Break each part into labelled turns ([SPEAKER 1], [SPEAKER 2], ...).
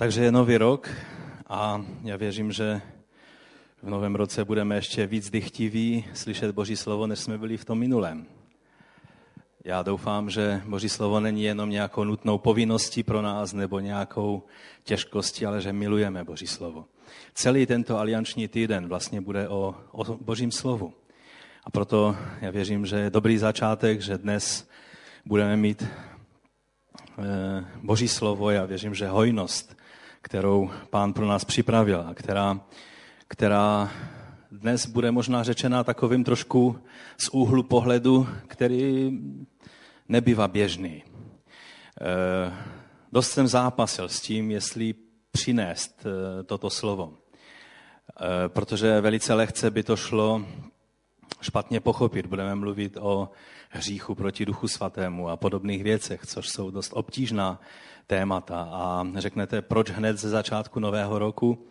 [SPEAKER 1] Takže je nový rok a já věřím, že v novém roce budeme ještě víc dychtiví slyšet Boží slovo, než jsme byli v tom minulém. Já doufám, že Boží slovo není jenom nějakou nutnou povinností pro nás nebo nějakou těžkostí, ale že milujeme Boží slovo. Celý tento alianční týden vlastně bude o, o Božím slovu. A proto já věřím, že je dobrý začátek, že dnes budeme mít eh, Boží slovo. Já věřím, že hojnost kterou pán pro nás připravil a která, která dnes bude možná řečena takovým trošku z úhlu pohledu, který nebývá běžný. E, dost jsem zápasil s tím, jestli přinést e, toto slovo. E, protože velice lehce by to šlo špatně pochopit. Budeme mluvit o hříchu proti duchu svatému a podobných věcech, což jsou dost obtížná témata. A řeknete, proč hned ze začátku nového roku?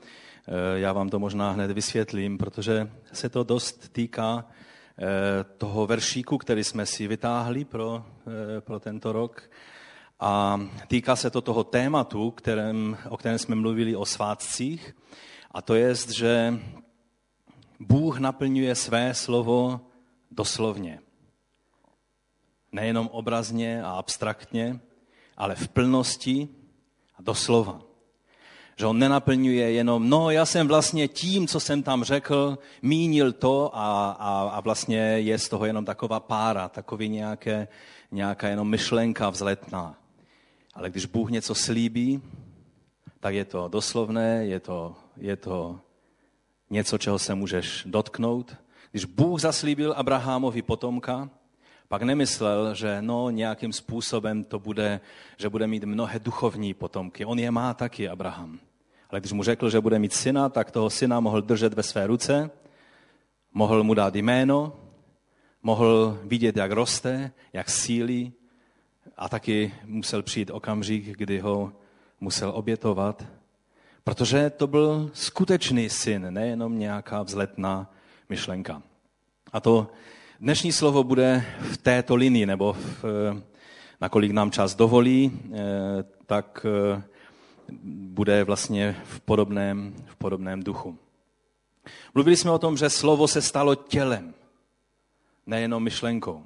[SPEAKER 1] Eh, já vám to možná hned vysvětlím, protože se to dost týká eh, toho veršíku, který jsme si vytáhli pro, eh, pro tento rok. A týká se to toho tématu, kterém, o kterém jsme mluvili o svátcích. A to je, že Bůh naplňuje své slovo doslovně. Nejenom obrazně a abstraktně, ale v plnosti a doslova. Že on nenaplňuje jenom, no já jsem vlastně tím, co jsem tam řekl, mínil to a, a, a vlastně je z toho jenom taková pára, takový nějaké, nějaká jenom myšlenka vzletná. Ale když Bůh něco slíbí, tak je to doslovné, je to, je to něco, čeho se můžeš dotknout. Když Bůh zaslíbil Abrahamovi potomka, pak nemyslel, že no, nějakým způsobem to bude, že bude mít mnohé duchovní potomky. On je má taky, Abraham. Ale když mu řekl, že bude mít syna, tak toho syna mohl držet ve své ruce, mohl mu dát jméno, mohl vidět, jak roste, jak sílí a taky musel přijít okamžik, kdy ho musel obětovat, protože to byl skutečný syn, nejenom nějaká vzletná myšlenka. A to Dnešní slovo bude v této linii, nebo v, nakolik nám čas dovolí, eh, tak eh, bude vlastně v podobném, v podobném duchu. Mluvili jsme o tom, že slovo se stalo tělem, nejenom myšlenkou.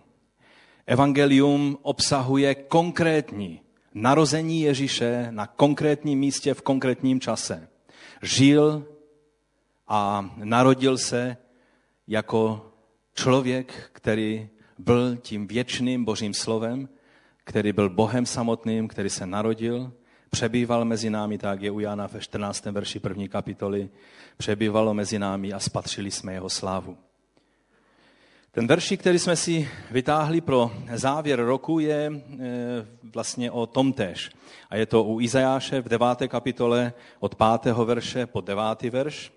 [SPEAKER 1] Evangelium obsahuje konkrétní narození Ježíše na konkrétním místě v konkrétním čase. Žil a narodil se jako Člověk, který byl tím věčným božím slovem, který byl Bohem samotným, který se narodil, přebýval mezi námi, tak je u Jana ve 14. verši první kapitoly, přebývalo mezi námi a spatřili jsme jeho slávu. Ten verši, který jsme si vytáhli pro závěr roku, je e, vlastně o tom tež. A je to u Izajáše v 9. kapitole od 5. verše po 9. verš.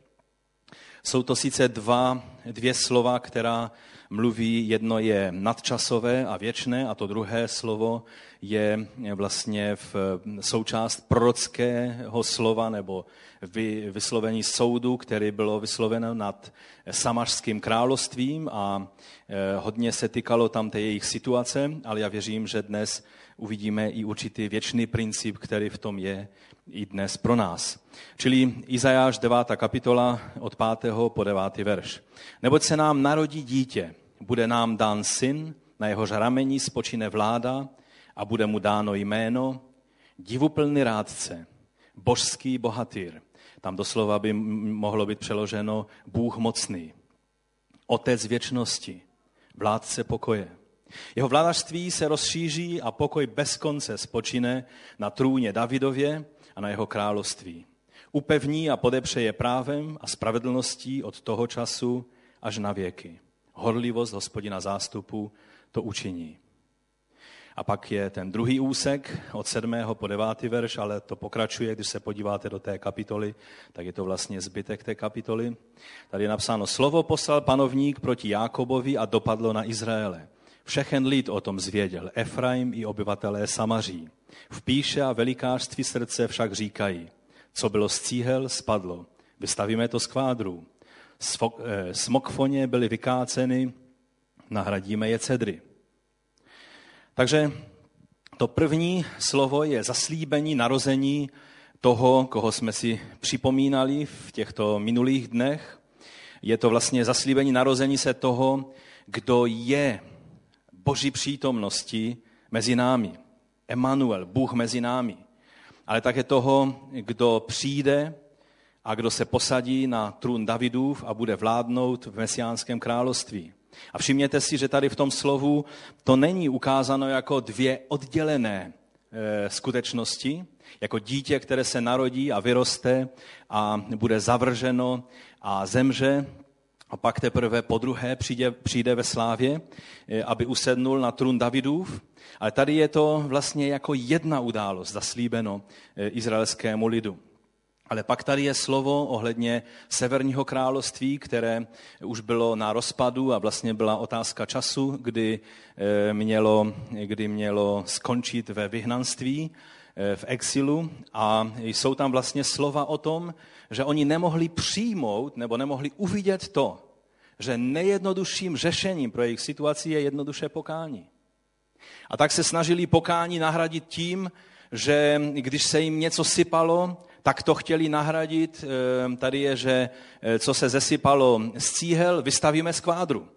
[SPEAKER 1] Jsou to sice dva, dvě slova, která mluví, jedno je nadčasové a věčné a to druhé slovo je vlastně v součást prorockého slova nebo vy, vyslovení soudu, který bylo vysloveno nad Samařským královstvím a eh, hodně se týkalo tam té jejich situace, ale já věřím, že dnes uvidíme i určitý věčný princip, který v tom je i dnes pro nás. Čili Izajáš 9. kapitola od 5. po 9. verš. Neboť se nám narodí dítě, bude nám dán syn, na jehož ramení spočine vláda a bude mu dáno jméno divuplný rádce, božský bohatýr. Tam doslova by mohlo být přeloženo Bůh mocný, otec věčnosti, vládce pokoje. Jeho vládařství se rozšíří a pokoj bez konce spočine na trůně Davidově a na jeho království. Upevní a podepřeje právem a spravedlností od toho času až na věky. Horlivost hospodina zástupu to učiní. A pak je ten druhý úsek od 7. po 9. verš, ale to pokračuje, když se podíváte do té kapitoly, tak je to vlastně zbytek té kapitoly. Tady je napsáno, slovo poslal panovník proti Jákobovi a dopadlo na Izraele. Všechen lid o tom zvěděl, Efraim i obyvatelé Samaří. V píše a velikářství srdce však říkají, co bylo z cíhel, spadlo. Vystavíme to z kvádrů. Eh, smokfoně byly vykáceny, nahradíme je cedry. Takže to první slovo je zaslíbení narození toho, koho jsme si připomínali v těchto minulých dnech. Je to vlastně zaslíbení narození se toho, kdo je boží přítomnosti mezi námi. Emanuel, Bůh mezi námi. Ale také toho, kdo přijde a kdo se posadí na trůn Davidův a bude vládnout v mesiánském království. A všimněte si, že tady v tom slovu to není ukázáno jako dvě oddělené e, skutečnosti, jako dítě, které se narodí a vyroste a bude zavrženo a zemře, a pak teprve po druhé přijde, přijde ve slávě, e, aby usednul na trůn Davidův. Ale tady je to vlastně jako jedna událost zaslíbeno e, izraelskému lidu. Ale pak tady je slovo ohledně severního království, které už bylo na rozpadu a vlastně byla otázka času, kdy eh, mělo, kdy mělo skončit ve vyhnanství, eh, v exilu. A jsou tam vlastně slova o tom, že oni nemohli přijmout nebo nemohli uvidět to, že nejjednodušším řešením pro jejich situaci je jednoduše pokání. A tak se snažili pokání nahradit tím, že když se jim něco sypalo, tak to chtěli nahradit. Ehm, tady je, že eh, co se zesypalo z cíhel, vystavíme z kvádru.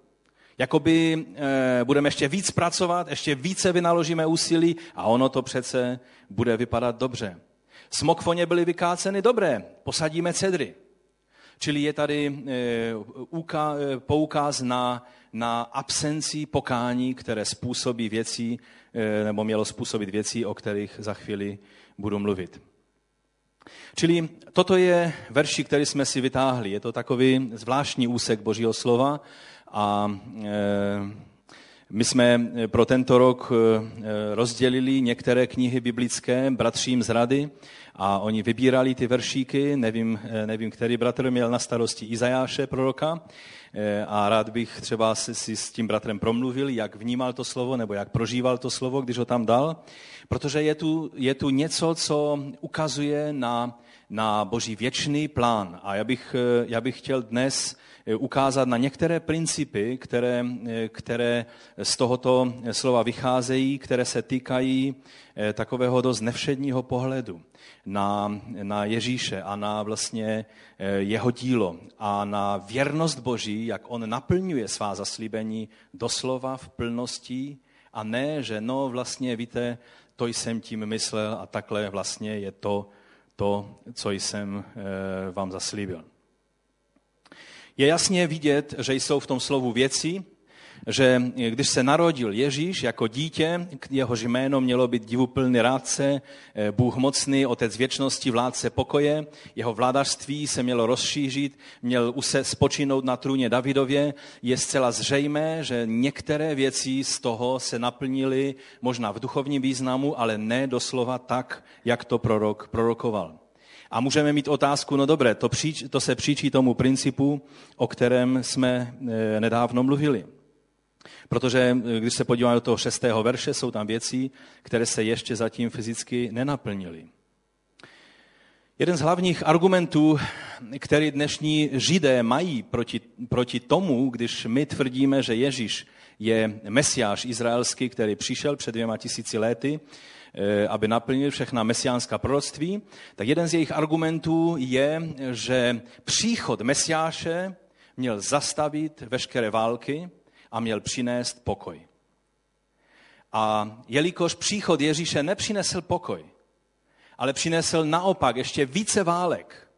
[SPEAKER 1] Jakoby eh, budeme ještě víc pracovat, ještě více vynaložíme úsilí a ono to přece bude vypadat dobře. Smokfoně byly vykáceny dobré, posadíme cedry. Čili je tady eh, poukaz na, na absenci pokání, které způsobí věcí, nebo mělo způsobit věcí, o kterých za chvíli budu mluvit. Čili toto je verši, který jsme si vytáhli. Je to takový zvláštní úsek Božího slova a e, my jsme pro tento rok e, rozdělili některé knihy biblické bratřím z rady a oni vybírali ty veršíky, nevím, nevím který bratr měl na starosti Izajáše proroka a rád bych třeba si s tím bratrem promluvil, jak vnímal to slovo nebo jak prožíval to slovo, když ho tam dal, protože je tu, je tu něco, co ukazuje na na boží věčný plán. A já bych, eh, já bych chtěl dnes eh, ukázat na některé principy, které, eh, které z tohoto slova vycházejí, které se týkají takového dost nevšedního pohledu na, na Ježíše a na vlastně jeho dílo a na věrnost Boží, jak on naplňuje svá zaslíbení doslova v plnosti a ne, že no vlastně víte, to jsem tím myslel a takhle vlastně je to to, co jsem eh, vám zaslíbil. Je jasně vidět, že jsou v tom slovu věci, že když se narodil Ježíš jako dítě, jehož jméno mělo být divuplný rádce, eh, Bůh mocný, otec věčnosti, vládce pokoje, jeho vládařství se mělo rozšířit, měl se spočinout na trůně Davidově, je zcela zřejmé, že některé věci z toho se naplnily možná v duchovním významu, ale ne doslova tak, jak to prorok prorokoval. A můžeme mít otázku, no dobré, to, příč, to se příčí tomu principu, o kterém jsme eh, nedávno mluvili. Protože eh, když se podíváme do toho šestého verše, jsou tam věci, které se ještě zatím fyzicky nenaplnily. Jeden z hlavních argumentů, který dnešní židé mají proti, proti tomu, když my tvrdíme, že Ježíš je mesiáš izraelský, který přišel před dvěma tisíci lety, aby naplnil všechna mesiánská proroctví, tak jeden z jejich argumentů je, že příchod mesiáše měl zastavit veškeré války, a měl přinést pokoj. A jelikož příchod Ježíše nepřinesl pokoj, ale přinesl naopak ještě více válek,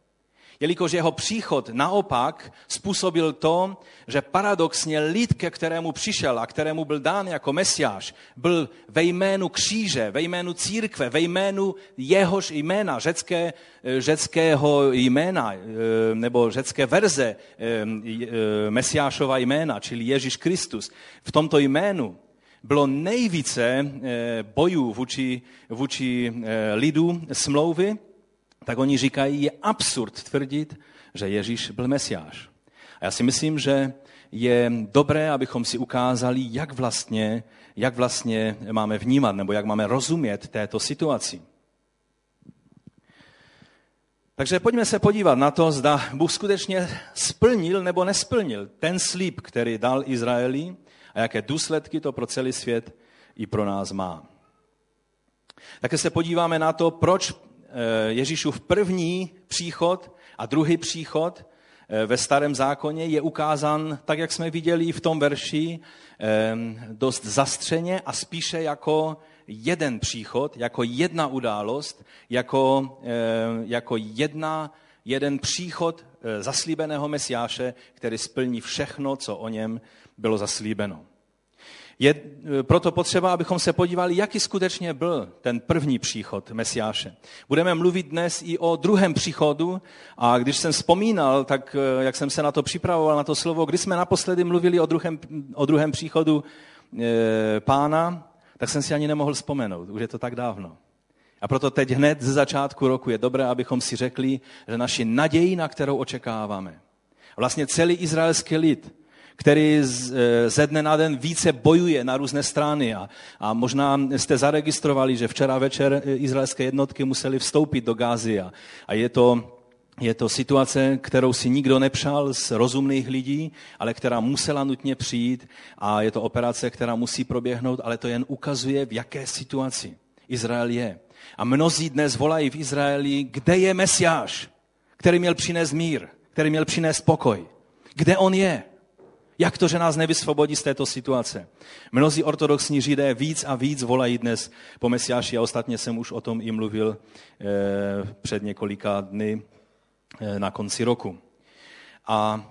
[SPEAKER 1] jelikož jeho příchod naopak způsobil to, že paradoxně lid, ke kterému přišel a kterému byl dán jako mesiáš, byl ve jménu kříže, ve jménu církve, ve jménu jehož jména, řecké, řeckého jména, eh, nebo řecké verze eh, eh, mesiášova jména, čili Ježíš Kristus. V tomto jménu bylo nejvíce bojů vůči, vůči lidu smlouvy, tak oni říkají, je absurd tvrdit, že Ježíš byl mesiáš. A já si myslím, že je dobré, abychom si ukázali, jak vlastně, jak vlastně máme vnímat nebo jak máme rozumět této situaci. Takže pojďme se podívat na to, zda Bůh skutečně splnil nebo nesplnil ten slíb, který dal Izraeli a jaké důsledky to pro celý svět i pro nás má. Také se podíváme na to, proč Ježíšův první příchod a druhý příchod ve starém zákoně je ukázán, tak jak jsme viděli v tom verši, dost zastřeně a spíše jako jeden příchod, jako jedna událost, jako, jako jedna, jeden příchod zaslíbeného Mesiáše, který splní všechno, co o něm bylo zaslíbeno. Je proto potřeba, abychom se podívali, jaký skutečně byl ten první příchod Mesiáše. Budeme mluvit dnes i o druhém příchodu a když jsem vzpomínal, tak eh, jak jsem se na to připravoval, na to slovo, když jsme naposledy mluvili o druhém, o druhém příchodu e, pána, tak jsem si ani nemohl vzpomenout, už je to tak dávno. A proto teď hned ze začátku roku je dobré, abychom si řekli, že naši naději, na kterou očekáváme, vlastně celý izraelský lid, který e, ze dne na den více bojuje na různé strany. A, a možná jste zaregistrovali, že včera večer izraelské jednotky museli vstoupit do Gázy. A, a je to je to situace, kterou si nikdo nepřál z rozumných lidí, ale která musela nutně přijít a je to operace, která musí proběhnout, ale to jen ukazuje, v jaké situaci Izrael je. A mnozí dnes volají v Izraeli, kde je Mesiáš, který měl přinést mír, který měl přinést pokoj. Kde on je? Jak to, že nás nevysvobodí z této situace? Mnozí ortodoxní židé víc a víc volají dnes po Mesiáši a ostatně jsem už o tom i mluvil eh, před několika dny eh, na konci roku. A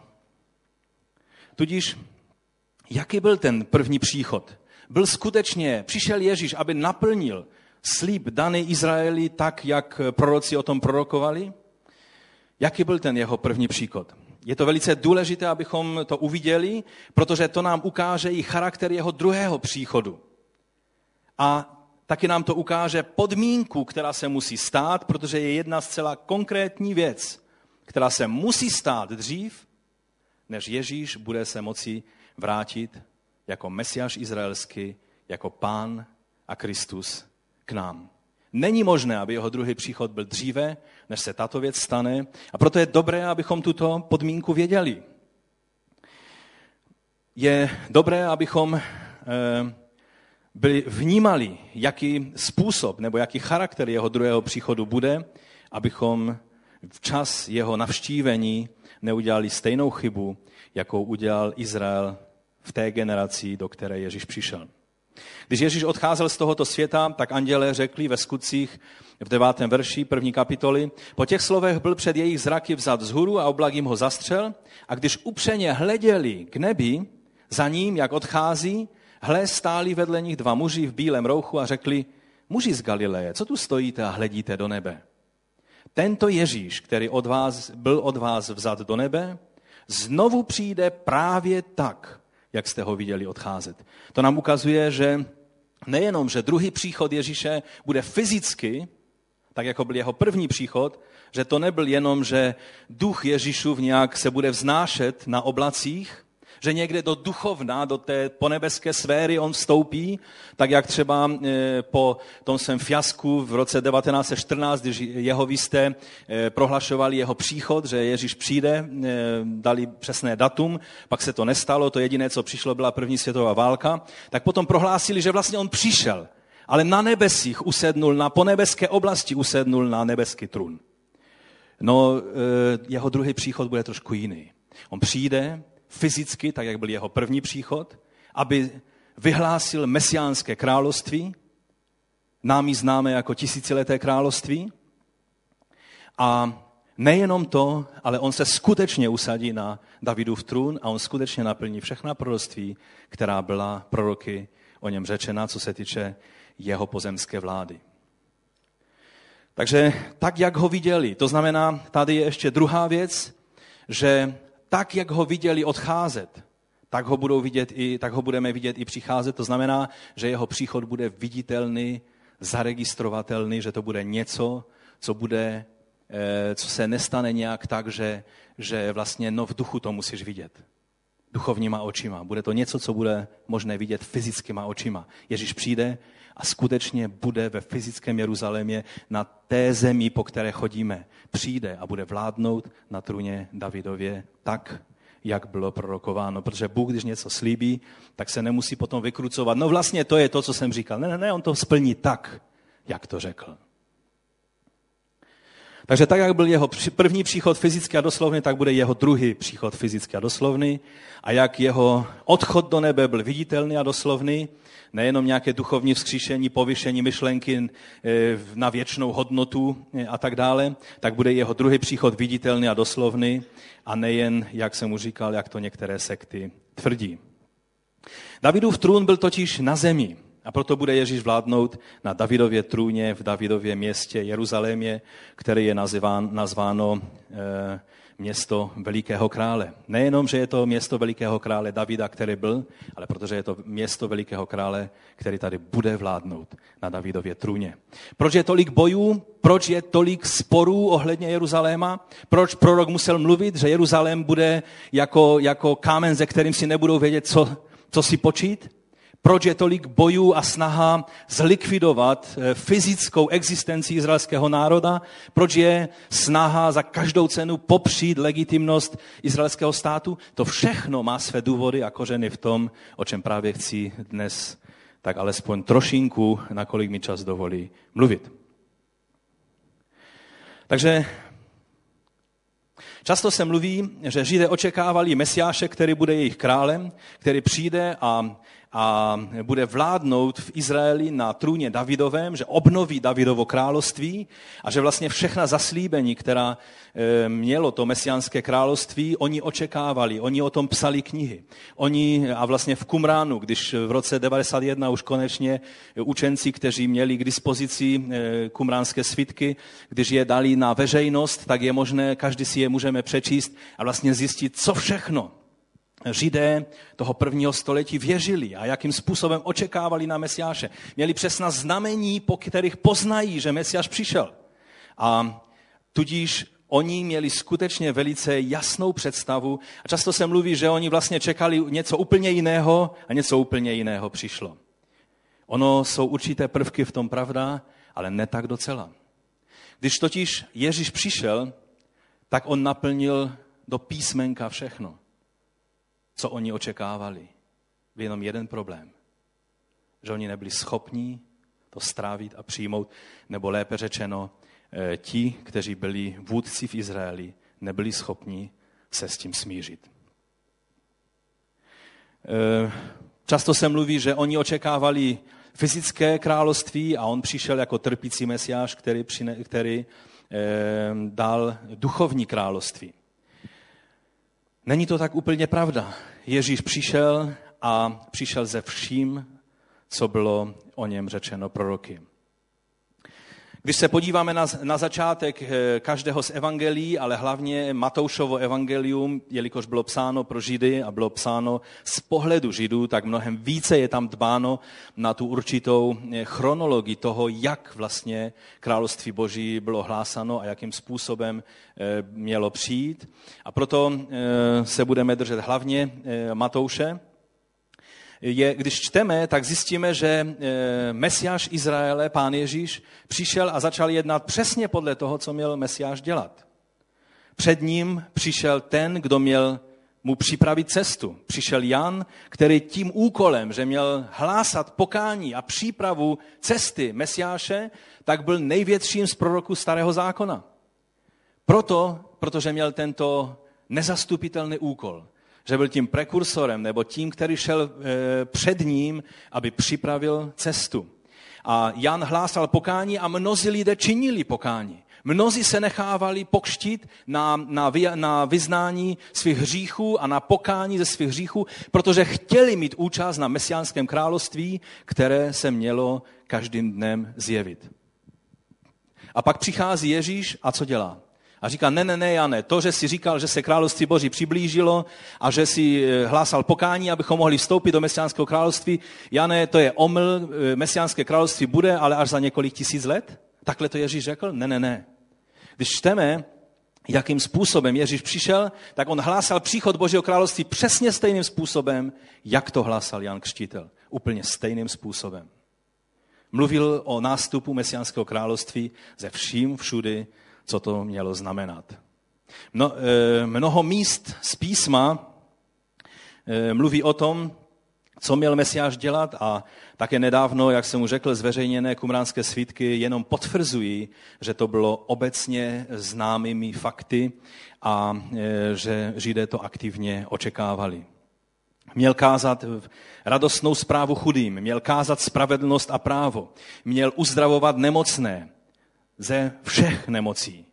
[SPEAKER 1] tudíž, jaký byl ten první příchod? Byl skutečně, přišel Ježíš, aby naplnil slíb daný Izraeli tak, jak proroci o tom prorokovali? Jaký byl ten jeho první příchod? Je to velice důležité, abychom to uviděli, protože to nám ukáže i charakter jeho druhého příchodu. A taky nám to ukáže podmínku, která se musí stát, protože je jedna zcela konkrétní věc, která se musí stát dřív, než Ježíš bude se moci vrátit jako Mesiáš izraelský, jako Pán a Kristus k nám. Není možné, aby jeho druhý příchod byl dříve, než se tato věc stane. A proto je dobré, abychom tuto podmínku věděli. Je dobré, abychom eh, byli vnímali, jaký způsob nebo jaký charakter jeho druhého příchodu bude, abychom včas jeho navštívení neudělali stejnou chybu, jakou udělal Izrael v té generaci, do které Ježíš přišel. Když Ježíš odcházel z tohoto světa, tak anděle řekli ve skutcích v devátém verši první kapitoly, po těch slovech byl před jejich zraky vzat vzhůru a oblak jim ho zastřel a když upřeně hleděli k nebi, za ním, jak odchází, hle stáli vedle nich dva muži v bílém rouchu a řekli, muži z Galileje, co tu stojíte a hledíte do nebe? Tento Ježíš, který od vás, byl od vás vzat do nebe, znovu přijde právě tak, jak jste ho viděli odcházet. To nám ukazuje, že nejenom, že druhý příchod Ježíše bude fyzicky, tak jako byl jeho první příchod, že to nebyl jenom, že duch Ježíšův nějak se bude vznášet na oblacích, že někde do duchovna, do té ponebeské sféry on vstoupí, tak jak třeba e, po tom svém fiasku v roce 1914, když jeho jste e, prohlašovali jeho příchod, že Ježíš přijde, e, dali přesné datum, pak se to nestalo, to jediné, co přišlo, byla první světová válka, tak potom prohlásili, že vlastně on přišel, ale na nebesích usednul, na ponebeské oblasti usednul na nebeský trůn. No, jeho druhý příchod bude trošku jiný. On přijde, fyzicky, tak jak byl jeho první příchod, aby vyhlásil mesiánské království, námi známe jako tisícileté království. A nejenom to, ale on se skutečně usadí na Davidův trůn a on skutečně naplní všechna proroctví, která byla proroky o něm řečena, co se týče jeho pozemské vlády. Takže tak, jak ho viděli, to znamená, tady je ještě druhá věc, že tak, jak ho viděli odcházet, tak ho, budou vidět i, tak ho budeme vidět i přicházet. To znamená, že jeho příchod bude viditelný, zaregistrovatelný, že to bude něco, co bude, eh, co se nestane nějak tak, že, že vlastně no v duchu to musíš vidět. Duchovníma očima. Bude to něco, co bude možné vidět fyzickýma očima. Ježíš přijde a skutečně bude ve fyzickém Jeruzalémě na té zemi, po které chodíme. Přijde a bude vládnout na trůně Davidově tak, jak bylo prorokováno. Protože Bůh, když něco slíbí, tak se nemusí potom vykrucovat. No vlastně to je to, co jsem říkal. Ne, ne, ne, on to splní tak, jak to řekl. Takže tak, jak byl jeho první příchod fyzický a doslovný, tak bude jeho druhý příchod fyzický a doslovný. A jak jeho odchod do nebe byl viditelný a doslovný, nejenom nějaké duchovní vzkříšení, povyšení myšlenky eh, na věčnou hodnotu eh, a tak dále, tak bude jeho druhý příchod viditelný a doslovný a nejen, jak jsem už říkal, jak to některé sekty tvrdí. Davidův trůn byl totiž na zemi. A proto bude Ježíš vládnout na Davidově trůně v Davidově městě Jeruzalémě, které je nazván, nazváno e, město velikého krále. Nejenom, že je to město velikého krále Davida, který byl, ale protože je to město velikého krále, který tady bude vládnout na Davidově trůně. Proč je tolik bojů? Proč je tolik sporů ohledně Jeruzaléma? Proč prorok musel mluvit, že Jeruzalém bude jako, jako kámen, ze kterým si nebudou vědět, co, co si počít? Proč je tolik bojů a snaha zlikvidovat eh, fyzickou existenci izraelského národa, proč je snaha za každou cenu popřít legitimnost izraelského státu. To všechno má své důvody a kořeny v tom, o čem právě chci dnes tak alespoň trošinku, nakolik mi čas dovolí, mluvit. Takže Často se mluví, že Židé očekávali Mesiáše, který bude jejich králem, který přijde a a bude vládnout v Izraeli na trůně Davidovém, že obnoví Davidovo království a že vlastně všechna zaslíbení, která eh, mělo to mesiánské království, oni očekávali, oni o tom psali knihy. Oni a vlastně v Kumránu, když v roce 91 už konečně učenci, kteří měli k dispozici eh, kumránské svitky, když je dali na veřejnost, tak je možné, každý si je můžeme přečíst a vlastně zjistit, co všechno Židé toho prvního století věřili a jakým způsobem očekávali na Mesiáše. Měli přesna znamení, po kterých poznají, že Mesiáš přišel. A tudíž oni měli skutečně velice jasnou představu a často se mluví, že oni vlastně čekali něco úplně jiného a něco úplně jiného přišlo. Ono jsou určité prvky v tom pravda, ale ne tak docela. Když totiž Ježíš přišel, tak on naplnil do písmenka všechno co oni očekávali. Byl jenom jeden problém. Že oni nebyli schopní to strávit a přijmout, nebo lépe řečeno, eh, ti, kteří byli vůdci v Izraeli, nebyli schopni se s tím smířit. Eh, často se mluví, že oni očekávali fyzické království a on přišel jako trpící mesiáš, který, který eh, dal duchovní království. Není to tak úplně pravda. Ježíš přišel a přišel ze vším, co bylo o něm řečeno proroky. Když se podíváme na, na začátek eh, každého z evangelií, ale hlavně Matoušovo evangelium, jelikož bylo psáno pro Židy a bylo psáno z pohledu Židů, tak mnohem více je tam dbáno na tu určitou eh, chronologii toho, jak vlastně království Boží bylo hlásano a jakým způsobem eh, mělo přijít. A proto se budeme držet hlavně Matouše, je, když čteme, tak zjistíme, že e, Mesiáš Izraele, pán Ježíš, přišel a začal jednat přesně podle toho, co měl Mesiáš dělat. Před ním přišel ten, kdo měl mu připravit cestu. Přišel Jan, který tím úkolem, že měl hlásat pokání a přípravu cesty Mesiáše, tak byl největším z proroků starého zákona. Proto, protože měl tento nezastupitelný úkol že byl tím prekursorem nebo tím, který šel e, před ním, aby připravil cestu. A Jan hlásal pokání a mnozí lidé činili pokání. Mnozí se nechávali pokštit na, na, na vyznání svých hříchů a na pokání ze svých hříchů, protože chtěli mít účast na mesiánském království, které se mělo každým dnem zjevit. A pak přichází Ježíš a co dělá? A říká, ne, ne, ne, Jane, to, že si říkal, že se království Boží přiblížilo a že si eh, hlásal pokání, abychom mohli vstoupit do mesiánského království, Jane, to je omyl, eh, mesiánské království bude, ale až za několik tisíc let? Takhle to Ježíš řekl? Ne, ne, ne. Když čteme, jakým způsobem Ježíš přišel, tak on hlásal příchod Božího království přesně stejným způsobem, jak to hlásal Jan Křtitel. Úplně stejným způsobem. Mluvil o nástupu mesiánského království ze vším všudy co to mělo znamenat. Mno, eh, mnoho míst z písma eh, mluví o tom, co měl Mesiáš dělat a také nedávno, jak jsem mu řekl, zveřejněné kumránské svítky jenom potvrzují, že to bylo obecně známými fakty a e, že Židé to aktivně očekávali. Měl kázat radostnou zprávu chudým, měl kázat spravedlnost a právo, měl uzdravovat nemocné ze všech nemocí,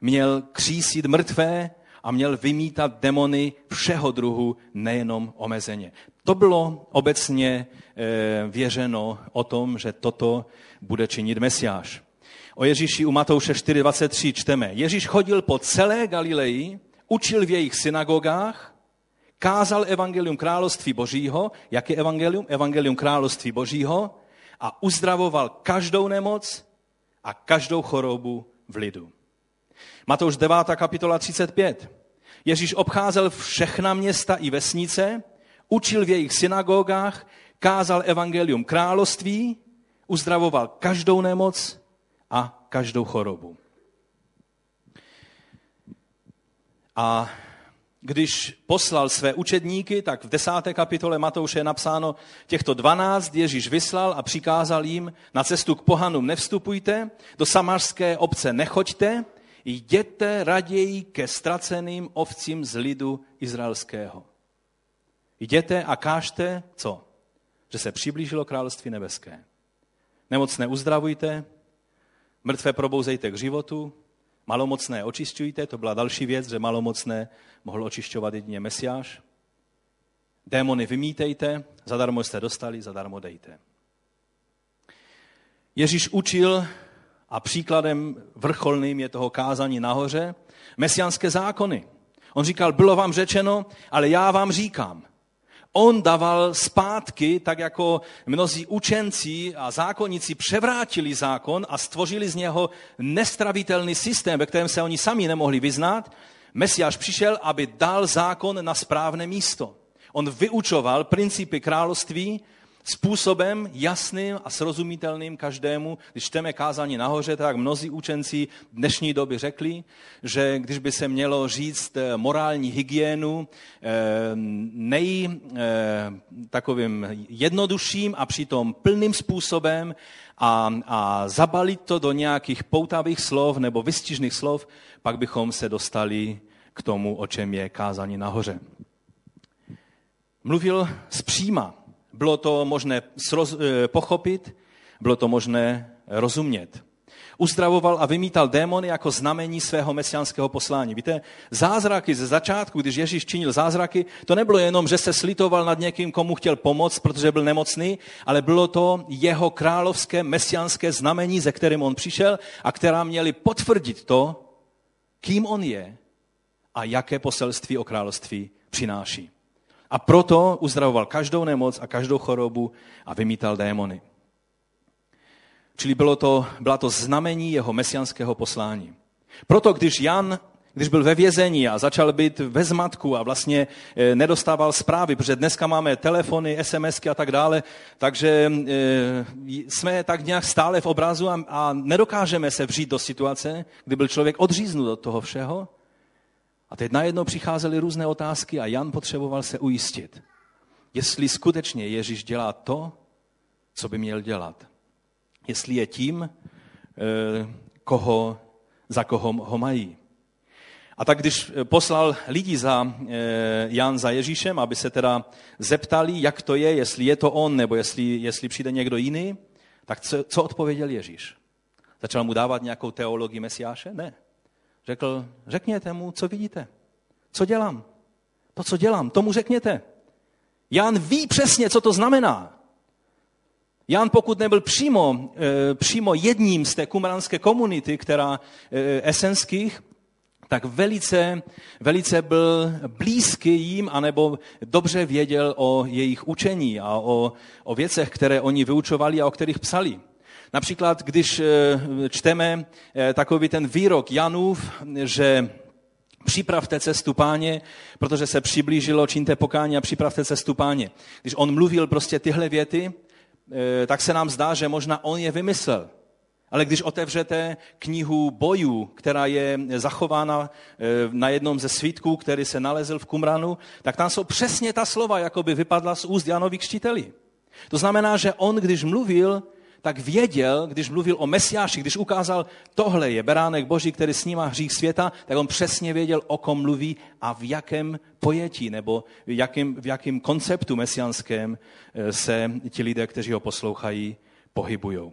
[SPEAKER 1] měl křísit mrtvé a měl vymítat demony všeho druhu, nejenom omezeně. To bylo obecně eh, věřeno o tom, že toto bude činit Mesiáš. O Ježíši u Matouše 4.23 čteme. Ježíš chodil po celé Galileji, učil v jejich synagogách, kázal evangelium království božího. Jaké evangelium? Evangelium království božího a uzdravoval každou nemoc a každou chorobu v lidu. Matouš 9. kapitola 35. Ježíš obcházel všechna města i vesnice, učil v jejich synagogách, kázal evangelium království, uzdravoval každou nemoc a každou chorobu. A když poslal své učedníky, tak v desáté kapitole Matouše je napsáno, těchto dvanáct Ježíš vyslal a přikázal jim, na cestu k pohanům nevstupujte, do samarské obce nechoďte, jděte raději ke ztraceným ovcím z lidu izraelského. Jděte a kážte, co? Že se přiblížilo království nebeské. Nemocné uzdravujte, mrtvé probouzejte k životu, malomocné očišťujte, to byla další věc, že malomocné mohl očišťovat jedině Mesiáš. Démony vymítejte, zadarmo jste dostali, zadarmo dejte. Ježíš učil a příkladem vrcholným je toho kázání nahoře, mesiánské zákony. On říkal, bylo vám řečeno, ale já vám říkám. On dával zpátky, tak jako mnozí učenci a zákonníci převrátili zákon a stvořili z něho nestravitelný systém, ve kterém se oni sami nemohli vyznat. Mesiáš přišel, aby dal zákon na správné místo. On vyučoval principy království způsobem jasným a srozumitelným každému. Když čteme kázání nahoře, tak mnozí učenci dnešní doby řekli, že když by se mělo říct eh, morální hygienu eh, nej eh, takovým jednodušším a přitom plným způsobem a, a zabalit to do nějakých poutavých slov nebo vystižných slov, pak bychom se dostali k tomu, o čem je kázání nahoře. Mluvil zpříma, bylo to možné eh, pochopit, bylo to možné rozumět. Uzdravoval a vymítal démony jako znamení svého mesiánského poslání. Víte, zázraky ze začátku, když Ježíš činil zázraky, to nebylo jenom, že se slitoval nad někým, komu chtěl pomoct, protože byl nemocný, ale bylo to jeho královské mesiánské znamení, ze kterým on přišel a která měli potvrdit to, kým on je a jaké poselství o království přináší. A proto uzdravoval každou nemoc a každou chorobu a vymítal démony. Čili bylo to, byla to znamení jeho mesianského poslání. Proto když Jan, když byl ve vězení a začal být ve zmatku a vlastně eh, nedostával zprávy, protože dneska máme telefony, SMSky a tak dále, takže eh, jsme tak nějak stále v obrazu a, a nedokážeme se vřít do situace, kdy byl člověk odříznut od toho všeho, a teď najednou přicházely různé otázky a Jan potřeboval se ujistit, jestli skutečně Ježíš dělá to, co by měl dělat. Jestli je tím, eh, koho, za koho ho mají. A tak když poslal lidi za eh, Jan za Ježíšem, aby se teda zeptali, jak to je, jestli je to on, nebo jestli, jestli přijde někdo jiný, tak co, co odpověděl Ježíš? Začal mu dávat nějakou teologii Mesiáše? Ne. Řekl, řekněte mu, co vidíte. Co dělám? To, co dělám, tomu řekněte. Jan ví přesně, co to znamená. Jan, pokud nebyl přímo, e, přímo jedním z té kumranské komunity, která e, esenských, tak velice, velice byl blízký jim, anebo dobře věděl o jejich učení a o, o věcech, které oni vyučovali a o kterých psali. Například, když eh, čteme eh, takový ten výrok Janův, že připravte cestu páně, protože se přiblížilo, čiňte pokání a připravte cestu páně. Když on mluvil prostě tyhle věty, eh, tak se nám zdá, že možná on je vymyslel. ale když otevřete knihu bojů, která je zachována na jednom ze svítků, který se nalezl v Kumranu, tak tam jsou přesně ta slova, jako by vypadla z úst Janovi křtiteli. To znamená, že on, když mluvil, tak věděl, když mluvil o Mesiáši, když ukázal, tohle je beránek Boží, který snímá hřích světa, tak on přesně věděl, o kom mluví a v jakém pojetí nebo v jakém, v jakém konceptu mesianském eh, se ti lidé, kteří ho poslouchají, pohybují.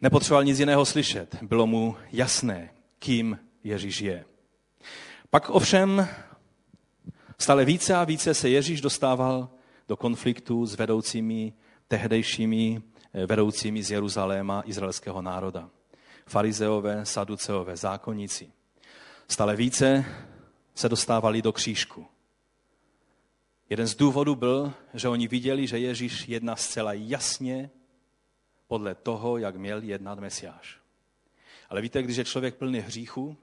[SPEAKER 1] Nepotřeboval nic jiného slyšet. Bylo mu jasné, kým Ježíš je. Pak ovšem stále více a více se Ježíš dostával do konfliktu s vedoucími, tehdejšími eh, vedoucími z Jeruzaléma izraelského národa. Farizeové, saduceové, zákonníci. Stále více se dostávali do křížku. Jeden z důvodů byl, že oni viděli, že Ježíš jedná zcela jasně podle toho, jak měl jednat Mesiáš. Ale víte, když je člověk plný hříchu,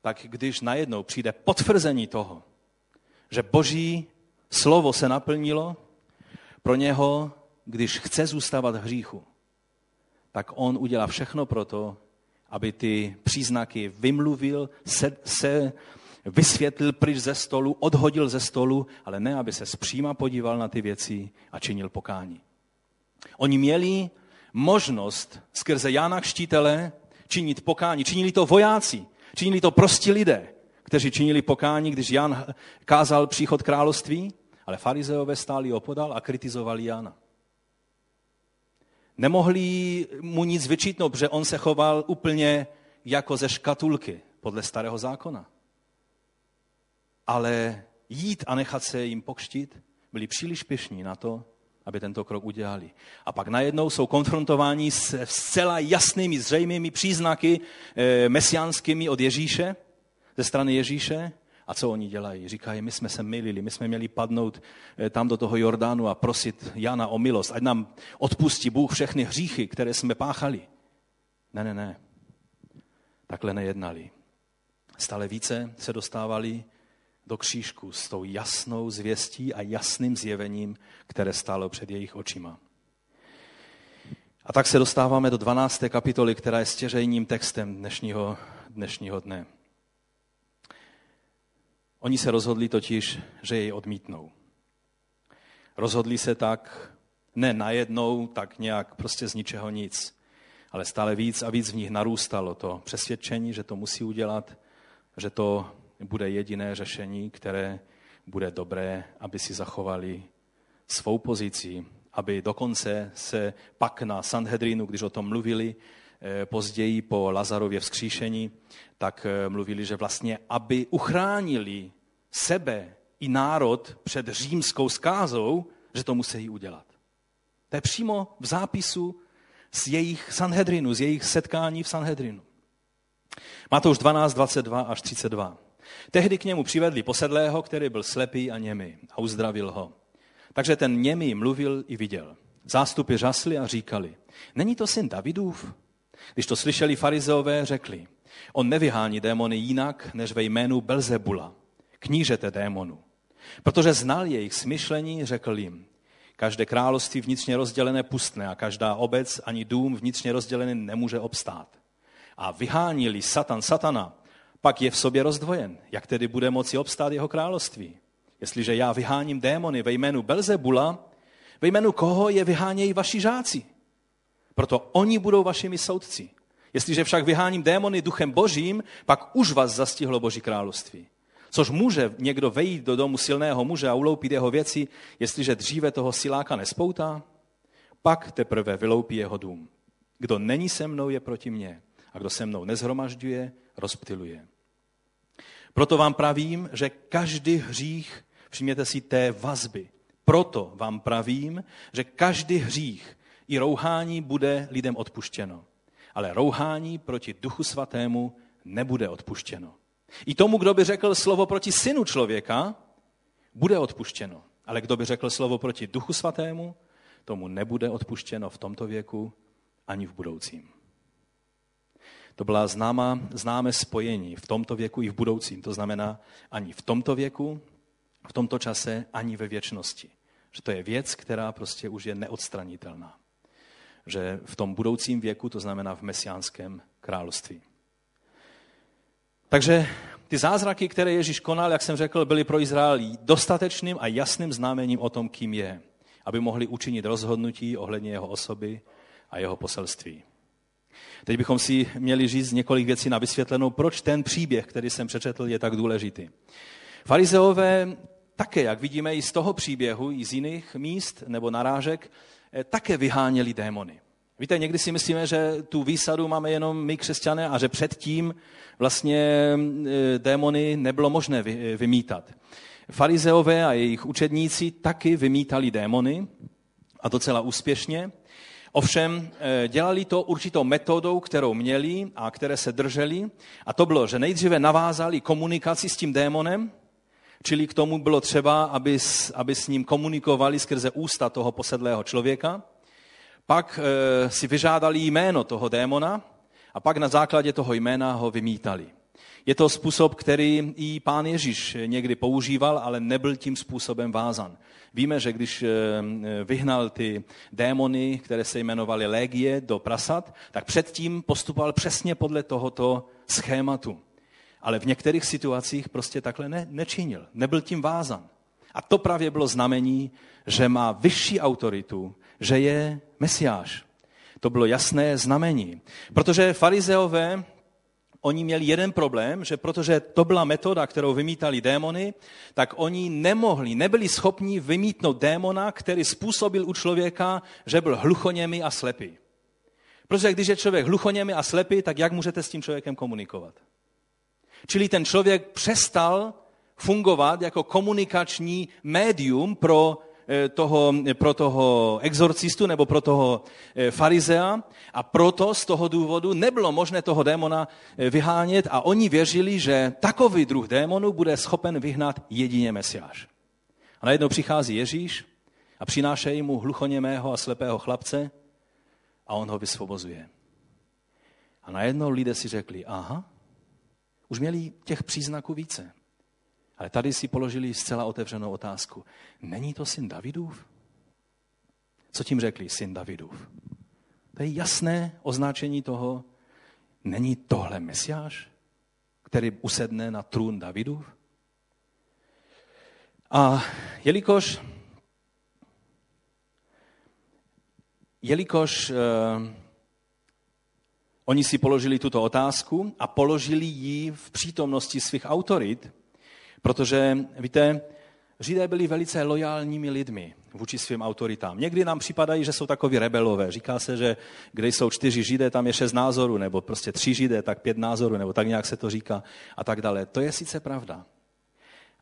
[SPEAKER 1] tak když najednou přijde potvrzení toho, že boží slovo se naplnilo, pro něho, když chce zůstávat v hříchu, tak on udělá všechno pro to, aby ty příznaky vymluvil, se, se vysvětlil pryč ze stolu, odhodil ze stolu, ale ne, aby se zpříma podíval na ty věci a činil pokání. Oni měli možnost skrze Jána Kštítele činit pokání. Činili to vojáci, činili to prostí lidé, kteří činili pokání, když Jan kázal příchod království, ale farizeové stáli opodal a kritizovali Jana. Nemohli mu nic vyčítnout, protože on se choval úplně jako ze škatulky podle starého zákona. Ale jít a nechat se jim pokštit, byli příliš pišní na to, aby tento krok udělali. A pak najednou jsou konfrontováni s zcela jasnými, zřejmými příznaky e, mesiánskými od Ježíše, ze strany Ježíše. A co oni dělají? Říkají, my jsme se milili, my jsme měli padnout e, tam do toho Jordánu a prosit Jana o milost, ať nám odpustí Bůh všechny hříchy, které jsme páchali. Ne, ne, ne. Takhle nejednali. Stále více se dostávali do křížku s tou jasnou zvěstí a jasným zjevením, které stálo před jejich očima. A tak se dostáváme do 12. kapitoly, která je stěžejním textem dnešního, dnešního dne. Oni se rozhodli totiž, že jej odmítnou. Rozhodli se tak ne najednou, tak nějak prostě z ničeho nic, ale stále víc a víc v nich narůstalo to přesvědčení, že to musí udělat, že to bude jediné řešení, které bude dobré, aby si zachovali svou pozici, aby dokonce se pak na Sanhedrinu, když o tom mluvili, později po Lazarově vzkříšení, tak eh, mluvili, že vlastně, aby uchránili sebe i národ před římskou skázou, že to musí udělat. To je přímo v zápisu z jejich Sanhedrinu, z jejich setkání v Sanhedrinu. Matouš 12, 22 až 32. Tehdy k němu přivedli posedlého, který byl slepý a němý a uzdravil ho. Takže ten němý mluvil i viděl. Zástupy řasli a říkali, není to syn Davidův? Když to slyšeli farizeové, řekli, on nevyhání démony jinak, než ve jménu Belzebula, knížete démonu. Protože znal jejich smyšlení, řekl jim, každé království vnitřně rozdělené pustné a každá obec ani dům vnitřně rozdělený nemůže obstát. A vyhánili Satan Satana, pak je v sobě rozdvojen. Jak tedy bude moci obstát jeho království? Jestliže já vyháním démony ve jménu Belzebula, ve jménu koho je vyhánějí vaši žáci? Proto oni budou vašimi soudci. Jestliže však vyháním démony duchem božím, pak už vás zastihlo boží království. Což může někdo vejít do domu silného muže a uloupit jeho věci, jestliže dříve toho siláka nespoutá? Pak teprve vyloupí jeho dům. Kdo není se mnou, je proti mně. A kdo se mnou nezhromažďuje, rozptiluje. Proto vám pravím, že každý hřích, všimněte si té vazby, proto vám pravím, že každý hřích i rouhání bude lidem odpuštěno. Ale rouhání proti duchu svatému nebude odpuštěno. I tomu, kdo by řekl slovo proti synu člověka, bude odpuštěno. Ale kdo by řekl slovo proti duchu svatému, tomu nebude odpuštěno v tomto věku ani v budoucím. To byla známa, známé spojení v tomto věku i v budoucím. To znamená ani v tomto věku, v tomto čase, ani ve věčnosti. Že to je věc, která prostě už je neodstranitelná. Že v tom budoucím věku, to znamená v mesiánském království. Takže ty zázraky, které Ježíš konal, jak jsem řekl, byly pro Izrael dostatečným a jasným znamením o tom, kým je, aby mohli učinit rozhodnutí ohledně jeho osoby a jeho poselství. Teď bychom si měli říct několik věcí na vysvětlenou, proč ten příběh, který jsem přečetl, je tak důležitý. Farizeové také, jak vidíme i z toho příběhu, i z jiných míst nebo narážek, také vyháněli démony. Víte, někdy si myslíme, že tu výsadu máme jenom my křesťané a že předtím vlastně eh, démony nebylo možné vymítat. Farizeové a jejich učedníci taky vymítali démony a docela úspěšně. Ovšem eh, dělali to určitou metodou, kterou měli a které se drželi. A to bylo, že nejdříve navázali komunikaci s tím démonem, čili k tomu bylo třeba, aby s, aby s ním komunikovali skrze ústa toho posedlého člověka. Pak e, si vyžádali jméno toho démona a pak na základě toho jména ho vymítali. Je to způsob, který i pán Ježíš někdy používal, ale nebyl tím způsobem vázan. Víme, že když eh, vyhnal ty démony, které se jmenovaly legie, do prasat, tak předtím postupoval přesně podle tohoto schématu. Ale v některých situacích prostě takhle ne, nečinil. Nebyl tím vázan. A to právě bylo znamení, že má vyšší autoritu, že je mesiáš. To bylo jasné znamení. Protože farizeové oni měli jeden problém, že protože to byla metoda, kterou vymítali démony, tak oni nemohli, nebyli schopni vymítnout démona, který způsobil u člověka, že byl hluchoněmý a slepý. Protože když je člověk hluchoněmý a slepý, tak jak můžete s tím člověkem komunikovat? Čili ten člověk přestal fungovat jako komunikační médium pro Eh, toho, pro toho exorcistu nebo pro toho eh, farizea a proto z toho důvodu nebylo možné toho démona eh, vyhánět a oni věřili, že takový druh démonu bude schopen vyhnat jedině Mesiáš. A najednou přichází Ježíš a přinášejí mu hluchoněmého a slepého chlapce a on ho vysvobozuje. A najednou lidé si řekli, aha, už měli těch příznaků více. Ale tady si položili zcela otevřenou otázku. Není to syn Davidův? Co tím řekli, syn Davidův? To je jasné označení toho, není tohle Mesiáš, který usedne na trůn Davidův? A jelikož, jelikož eh, oni si položili tuto otázku a položili ji v přítomnosti svých autorit, Protože, víte, Židé byli velice lojálními lidmi vůči svým autoritám. Někdy nám připadají, že jsou takoví rebelové. Říká se, že kde jsou čtyři Židé, tam je šest názorů, nebo prostě tři Židé, tak pět názorů, nebo tak nějak se to říká a tak dále. To je sice pravda.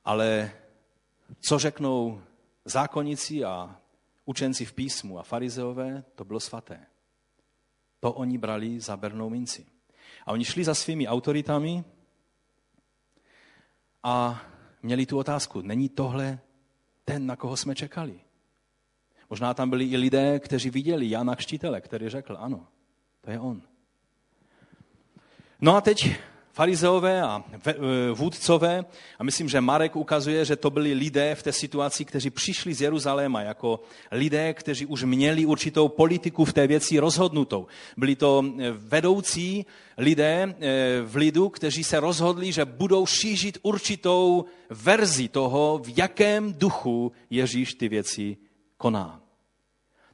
[SPEAKER 1] Ale co řeknou zákonníci a učenci v písmu a farizeové, to bylo svaté. To oni brali za bernou minci. A oni šli za svými autoritami, a měli tu otázku, není tohle ten, na koho jsme čekali? Možná tam byli i lidé, kteří viděli Jana Kštítele, který řekl, ano, to je on. No a teď farizeové a e, vůdcové, a myslím, že Marek ukazuje, že to byli lidé v té situaci, kteří přišli z Jeruzaléma jako lidé, kteří už měli určitou politiku v té věci rozhodnutou. Byli to e, vedoucí lidé e, v lidu, kteří se rozhodli, že budou šířit určitou verzi toho, v jakém duchu Ježíš ty věci koná.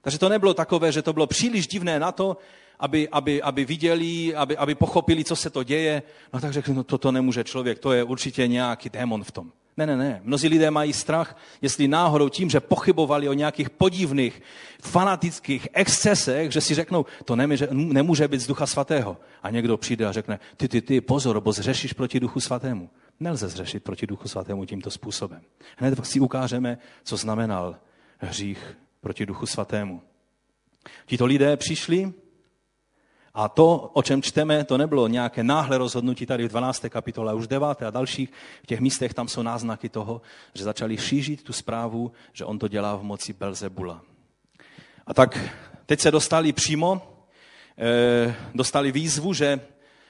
[SPEAKER 1] Takže to nebylo takové, že to bylo příliš divné na to, aby, aby, aby viděli, aby, aby pochopili, co se to děje. No tak řekli, no toto nemůže člověk, to je určitě nějaký démon v tom. Ne, ne, ne. Mnozí lidé mají strach, jestli náhodou tím, že pochybovali o nějakých podivných, fanatických excesech, že si řeknou, to nemůže, nemůže být z Ducha Svatého. A někdo přijde a řekne, ty, ty, ty, pozor, bo zřešíš proti Duchu Svatému. Nelze zřešit proti Duchu Svatému tímto způsobem. Hned si ukážeme, co znamenal hřích proti Duchu Svatému. Tito lidé přišli a to, o čem čteme, to nebylo nějaké náhle rozhodnutí tady v 12. kapitole, už v 9. a dalších v těch místech tam jsou náznaky toho, že začali šířit tu zprávu, že on to dělá v moci Belzebula. A tak teď se dostali přímo, e, dostali výzvu, že,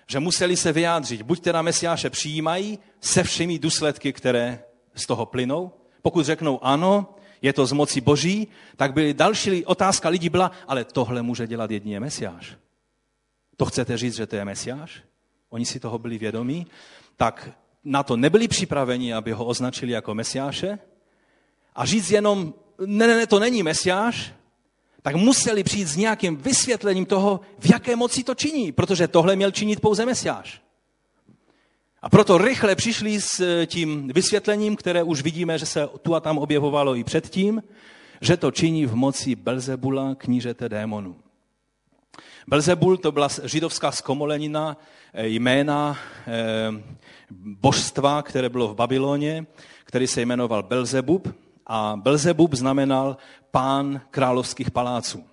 [SPEAKER 1] že museli se vyjádřit. Buď teda Mesiáše přijímají se všemi důsledky, které z toho plynou. Pokud řeknou ano, je to z moci boží, tak by další otázka lidí byla, ale tohle může dělat jedině Mesiáš. To chcete říct, že to je Mesiáš? Oni si toho byli vědomí, tak na to nebyli připraveni, aby ho označili jako Mesiáše. A říct jenom, ne, ne, ne, to není Mesiáš, tak museli přijít s nějakým vysvětlením toho, v jaké moci to činí, protože tohle měl činit pouze Mesiáš. A proto rychle přišli s eh, tím vysvětlením, které už vidíme, že se tu a tam objevovalo i předtím, že to činí v moci Belzebula, knížete démonů. Belzebul to byla židovská skomolenina eh, jména eh, božstva, které bylo v Babyloně, který se jmenoval Belzebub. A Belzebub znamenal pán královských paláců.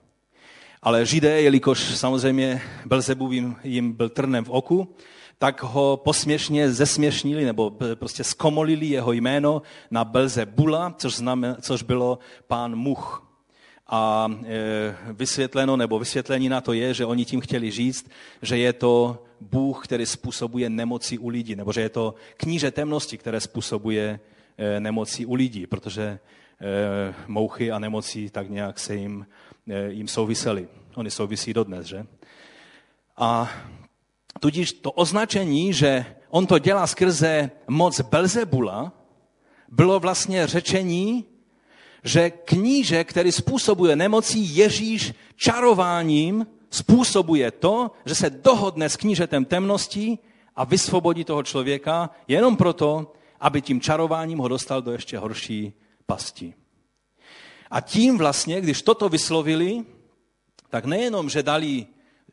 [SPEAKER 1] Ale židé, jelikož samozřejmě Belzebub jim, jim byl trnem v oku, tak ho posměšně zesměšnili nebo prostě skomolili jeho jméno na Belzebula, což, znamen, což bylo pán much. A e, vysvětleno nebo vysvětlení na to je, že oni tím chtěli říct, že je to Bůh, který způsobuje nemoci u lidí, nebo že je to kníže temnosti, které způsobuje e, nemoci u lidí, protože e, mouchy a nemoci tak nějak se jim, jim souvisely. Oni souvisí dodnes, že? A tudíž to označení, že on to dělá skrze moc Belzebula, bylo vlastně řečení, že kníže, který způsobuje nemocí Ježíš čarováním, způsobuje to, že se dohodne s knížetem temností a vysvobodí toho člověka jenom proto, aby tím čarováním ho dostal do ještě horší pasti. A tím vlastně, když toto vyslovili, tak nejenom, že dali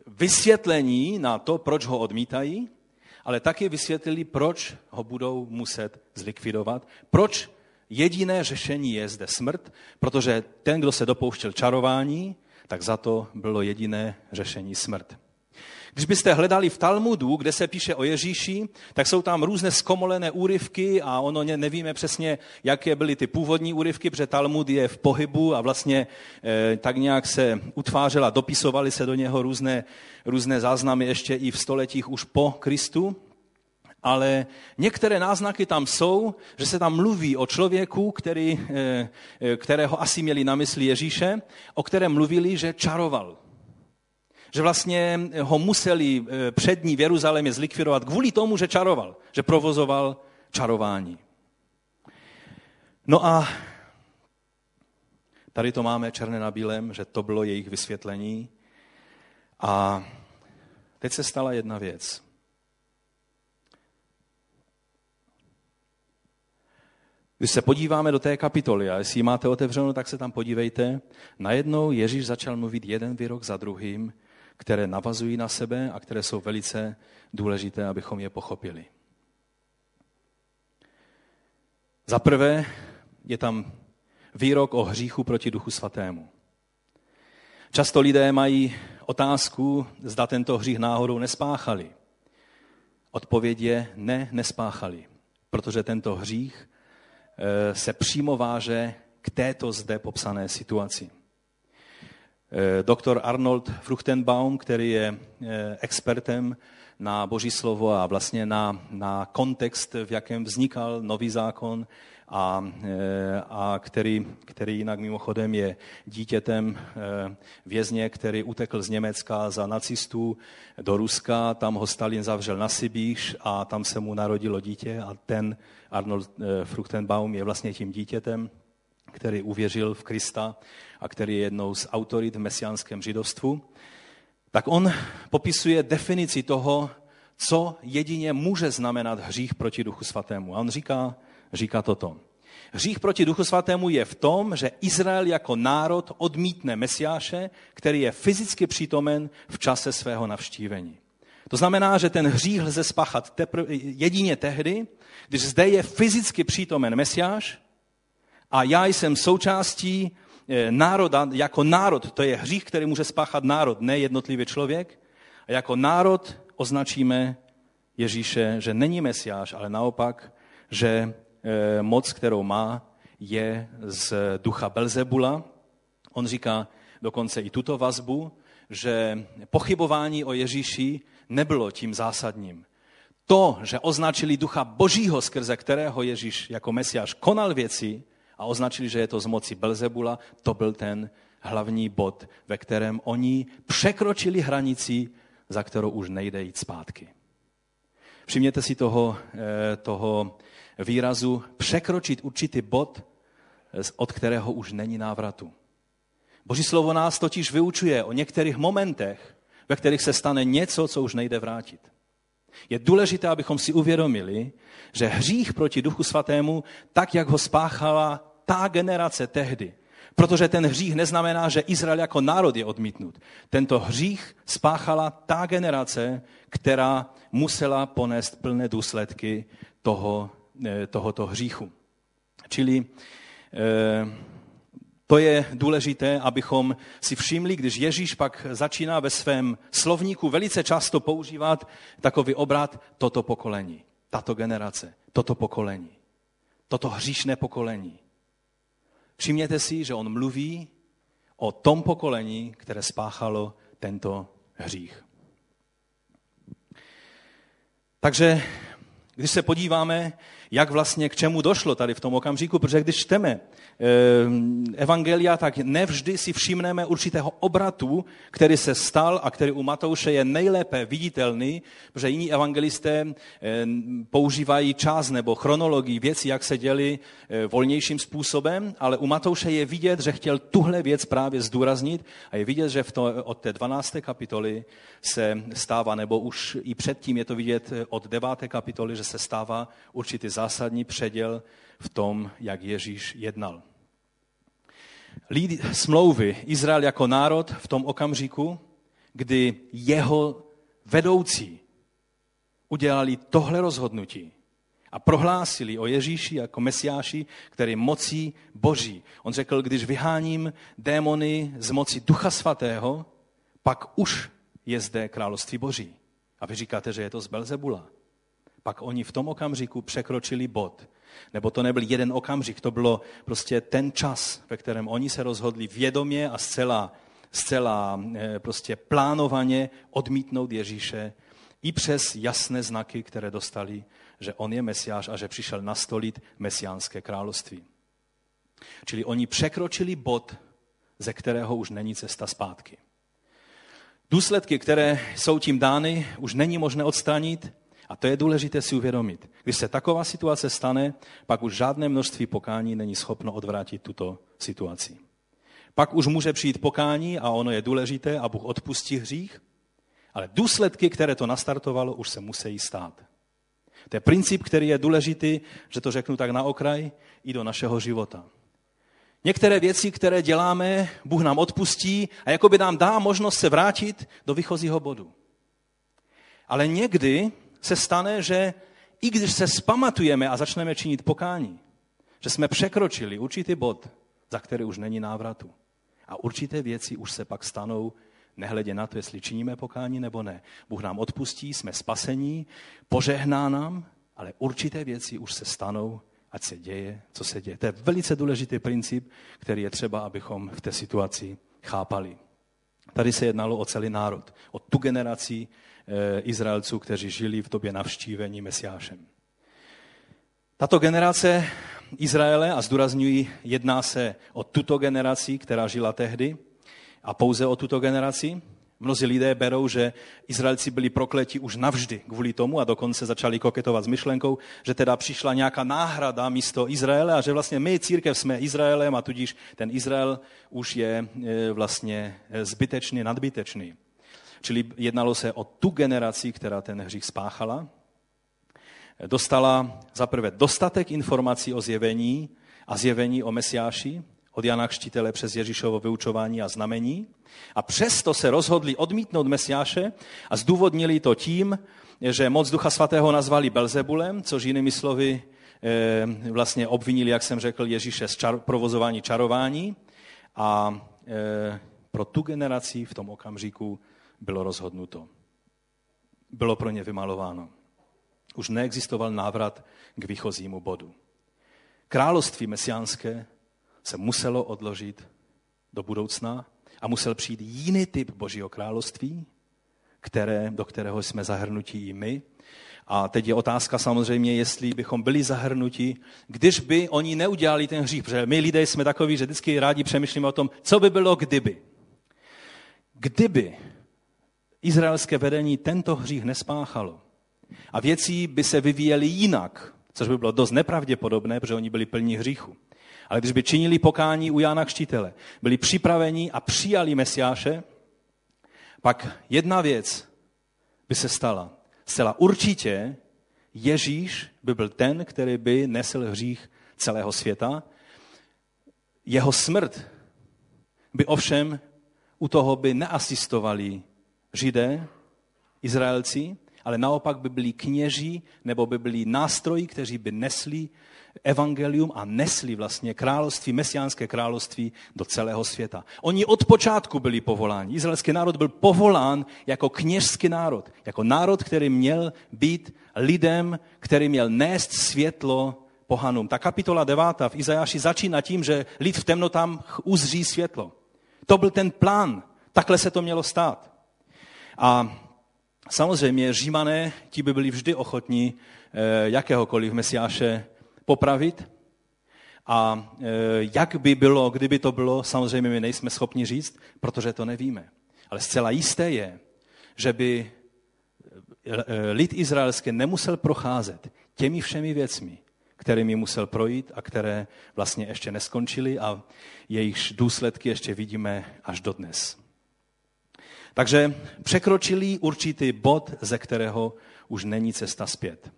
[SPEAKER 1] vysvětlení na to, proč ho odmítají, ale taky vysvětlili, proč ho budou muset zlikvidovat, proč jediné řešení je zde smrt, protože ten, kdo se dopouštěl čarování, tak za to bylo jediné řešení smrt. Když byste hledali v Talmudu, kde se píše o Ježíši, tak jsou tam různé skomolené úryvky a ono nevíme přesně, jaké byly ty původní úryvky, protože Talmud je v pohybu a vlastně eh, tak nějak se utvářel a dopisovali se do něho různé, různé záznamy ještě i v stoletích už po Kristu ale některé náznaky tam jsou, že se tam mluví o člověku, který, eh, eh, kterého asi měli na mysli Ježíše, o kterém mluvili, že čaroval. Že vlastně ho museli eh, přední v Jeruzalémě zlikvidovat kvůli tomu, že čaroval, že provozoval čarování. No a tady to máme černé na bílém, že to bylo jejich vysvětlení. A teď se stala jedna věc. Když se podíváme do té kapitoly, a jestli ji máte otevřenou, tak se tam podívejte, najednou Ježíš začal mluvit jeden výrok za druhým, které navazují na sebe a které jsou velice důležité, abychom je pochopili. Za prvé je tam výrok o hříchu proti Duchu Svatému. Často lidé mají otázku, zda tento hřích náhodou nespáchali. Odpověď je ne, nespáchali, protože tento hřích se přímo váže k této zde popsané situaci. Eh, doktor Arnold Fruchtenbaum, který je eh, expertem na Boží slovo a vlastně na, na kontext, v jakém vznikal nový zákon a, a který, který jinak mimochodem je dítětem vězně, který utekl z Německa za nacistů do Ruska, tam ho Stalin zavřel na Sibíř a tam se mu narodilo dítě a ten Arnold eh, Fruchtenbaum je vlastně tím dítětem, který uvěřil v Krista a který je jednou z autorit v mesiánském židovstvu, tak on popisuje definici toho, co jedině může znamenat hřích proti Duchu Svatému. A on říká, říká toto. Hřích proti Duchu Svatému je v tom, že Izrael jako národ odmítne Mesiáše, který je fyzicky přítomen v čase svého navštívení. To znamená, že ten hřích lze spáchat tepr- jedině tehdy, když zde je fyzicky přítomen Mesiáš a já jsem součástí eh, národa, jako národ, to je hřích, který může spáchat národ, ne jednotlivý člověk, a jako národ označíme Ježíše, že není Mesiáš, ale naopak, že eh, moc, kterou má, je z ducha Belzebula. On říká dokonce i tuto vazbu, že pochybování o Ježíši nebylo tím zásadním. To, že označili ducha božího, skrze kterého Ježíš jako mesiáš konal věci a označili, že je to z moci Belzebula, to byl ten hlavní bod, ve kterém oni překročili hranici, za kterou už nejde jít zpátky. Všimněte si toho, eh, toho výrazu překročit určitý bod, od kterého už není návratu. Boží slovo nás totiž vyučuje o některých momentech, ve kterých se stane něco, co už nejde vrátit. Je důležité, abychom si uvědomili, že hřích proti Duchu Svatému, tak jak ho spáchala ta generace tehdy, protože ten hřích neznamená, že Izrael jako národ je odmítnut. Tento hřích spáchala ta generace, která musela ponést plné důsledky toho, eh, tohoto hříchu. Čili eh, to je důležité, abychom si všimli, když Ježíš pak začíná ve svém slovníku velice často používat takový obrat toto pokolení, tato generace, toto pokolení, toto hříšné pokolení. Všimněte si, že on mluví o tom pokolení, které spáchalo tento hřích. Takže když se podíváme, jak vlastně k čemu došlo tady v tom okamžiku, protože když čteme Eh, evangelia, tak nevždy si všimneme určitého obratu, který se stal a který u Matouše je nejlépe viditelný, protože jiní evangelisté eh, používají čas nebo chronologii věcí, jak se děli eh, volnějším způsobem, ale u Matouše je vidět, že chtěl tuhle věc právě zdůraznit a je vidět, že v to, od té 12. kapitoly se stává, nebo už i předtím je to vidět od 9. kapitoly, že se stává určitý zásadní předěl v tom, jak Ježíš jednal. Lídy smlouvy Izrael jako národ v tom okamžiku, kdy jeho vedoucí udělali tohle rozhodnutí a prohlásili o Ježíši jako mesiáši, který mocí boží. On řekl, když vyháním démony z moci Ducha Svatého, pak už je zde království boží. A vy říkáte, že je to z Belzebula. Pak oni v tom okamžiku překročili bod, nebo to nebyl jeden okamžik, to bylo prostě ten čas, ve kterém oni se rozhodli vědomě a zcela, zcela eh, prostě plánovaně odmítnout Ježíše i přes jasné znaky, které dostali, že on je mesiáš a že přišel nastolit mesiánské království. Čili oni překročili bod, ze kterého už není cesta zpátky. Důsledky, které jsou tím dány, už není možné odstranit a to je důležité si uvědomit. Když se taková situace stane, pak už žádné množství pokání není schopno odvrátit tuto situaci. Pak už může přijít pokání a ono je důležité a Bůh odpustí hřích, ale důsledky, které to nastartovalo, už se musí stát. To je princip, který je důležitý, že to řeknu tak na okraj, i do našeho života. Některé věci, které děláme, Bůh nám odpustí a jakoby nám dá možnost se vrátit do výchozího bodu. Ale někdy se stane, že i když se spamatujeme a začneme činit pokání, že jsme překročili určitý bod, za který už není návratu. A určité věci už se pak stanou, nehledě na to, jestli činíme pokání nebo ne. Bůh nám odpustí, jsme spasení, požehná nám, ale určité věci už se stanou, ať se děje, co se děje. To je velice důležitý princip, který je třeba, abychom v té situaci chápali. Tady se jednalo o celý národ, o tu generaci, Izraelců, kteří žili v době navštívení Mesiášem. Tato generace Izraele, a zdůrazňuji, jedná se o tuto generaci, která žila tehdy, a pouze o tuto generaci. Mnozí lidé berou, že Izraelci byli prokleti už navždy kvůli tomu a dokonce začali koketovat s myšlenkou, že teda přišla nějaká náhrada místo Izraele a že vlastně my, církev, jsme Izraelem a tudíž ten Izrael už je eh, vlastně eh, zbytečný, nadbytečný. Čili jednalo se o tu generaci, která ten hřích spáchala. Dostala zaprvé dostatek informací o zjevení a zjevení o Mesiáši, od Jana Kštitele přes Ježíšovo vyučování a znamení. A přesto se rozhodli odmítnout Mesiáše a zdůvodnili to tím, že moc Ducha Svatého nazvali Belzebulem, což jinými slovy eh, vlastně obvinili, jak jsem řekl, Ježíše z čar, provozování čarování. A eh, pro tu generaci v tom okamžiku bylo rozhodnuto. Bylo pro ně vymalováno. Už neexistoval návrat k výchozímu bodu. Království mesiánské se muselo odložit do budoucna a musel přijít jiný typ Božího království, které, do kterého jsme zahrnutí i my. A teď je otázka samozřejmě, jestli bychom byli zahrnuti, když by oni neudělali ten hřích. Protože my lidé jsme takoví, že vždycky rádi přemýšlíme o tom, co by bylo kdyby. Kdyby izraelské vedení tento hřích nespáchalo a věcí by se vyvíjely jinak, což by bylo dost nepravděpodobné, protože oni byli plní hříchu. Ale když by činili pokání u Jána Kštítele, byli připraveni a přijali Mesiáše, pak jedna věc by se stala. Zcela určitě Ježíš by byl ten, který by nesl hřích celého světa. Jeho smrt by ovšem u toho by neasistovali Židé, Izraelci, ale naopak by byli kněží nebo by byli nástroji, kteří by nesli evangelium a nesli vlastně království, mesiánské království do celého světa. Oni od počátku byli povoláni. Izraelský národ byl povolán jako kněžský národ, jako národ, který měl být lidem, který měl nést světlo pohanům. Ta kapitola 9 v Izajáši začíná tím, že lid v temnotám uzří světlo. To byl ten plán. Takhle se to mělo stát. A samozřejmě římané, ti by byli vždy ochotní eh, jakéhokoliv mesiáše popravit. A e, jak by bylo, kdyby to bylo, samozřejmě my nejsme schopni říct, protože to nevíme. Ale zcela jisté je, že by e, lid izraelský nemusel procházet těmi všemi věcmi, kterými musel projít a které vlastně ještě neskončily a jejichž důsledky ještě vidíme až dodnes. Takže překročili určitý bod, ze kterého už není cesta zpět.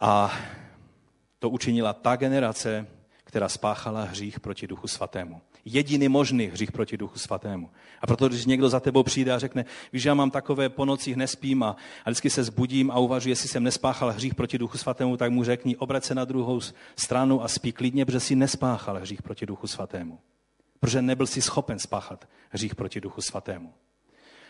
[SPEAKER 1] A to učinila ta generace, která spáchala hřích proti Duchu Svatému. Jediný možný hřích proti Duchu Svatému. A proto, když někdo za tebou přijde a řekne, víš, já mám takové po nocích nespím a, vždycky se zbudím a uvažuji, jestli jsem nespáchal hřích proti Duchu Svatému, tak mu řekni, obrať se na druhou stranu a spí klidně, protože si nespáchal hřích proti Duchu Svatému. Protože nebyl si schopen spáchat hřích proti Duchu Svatému.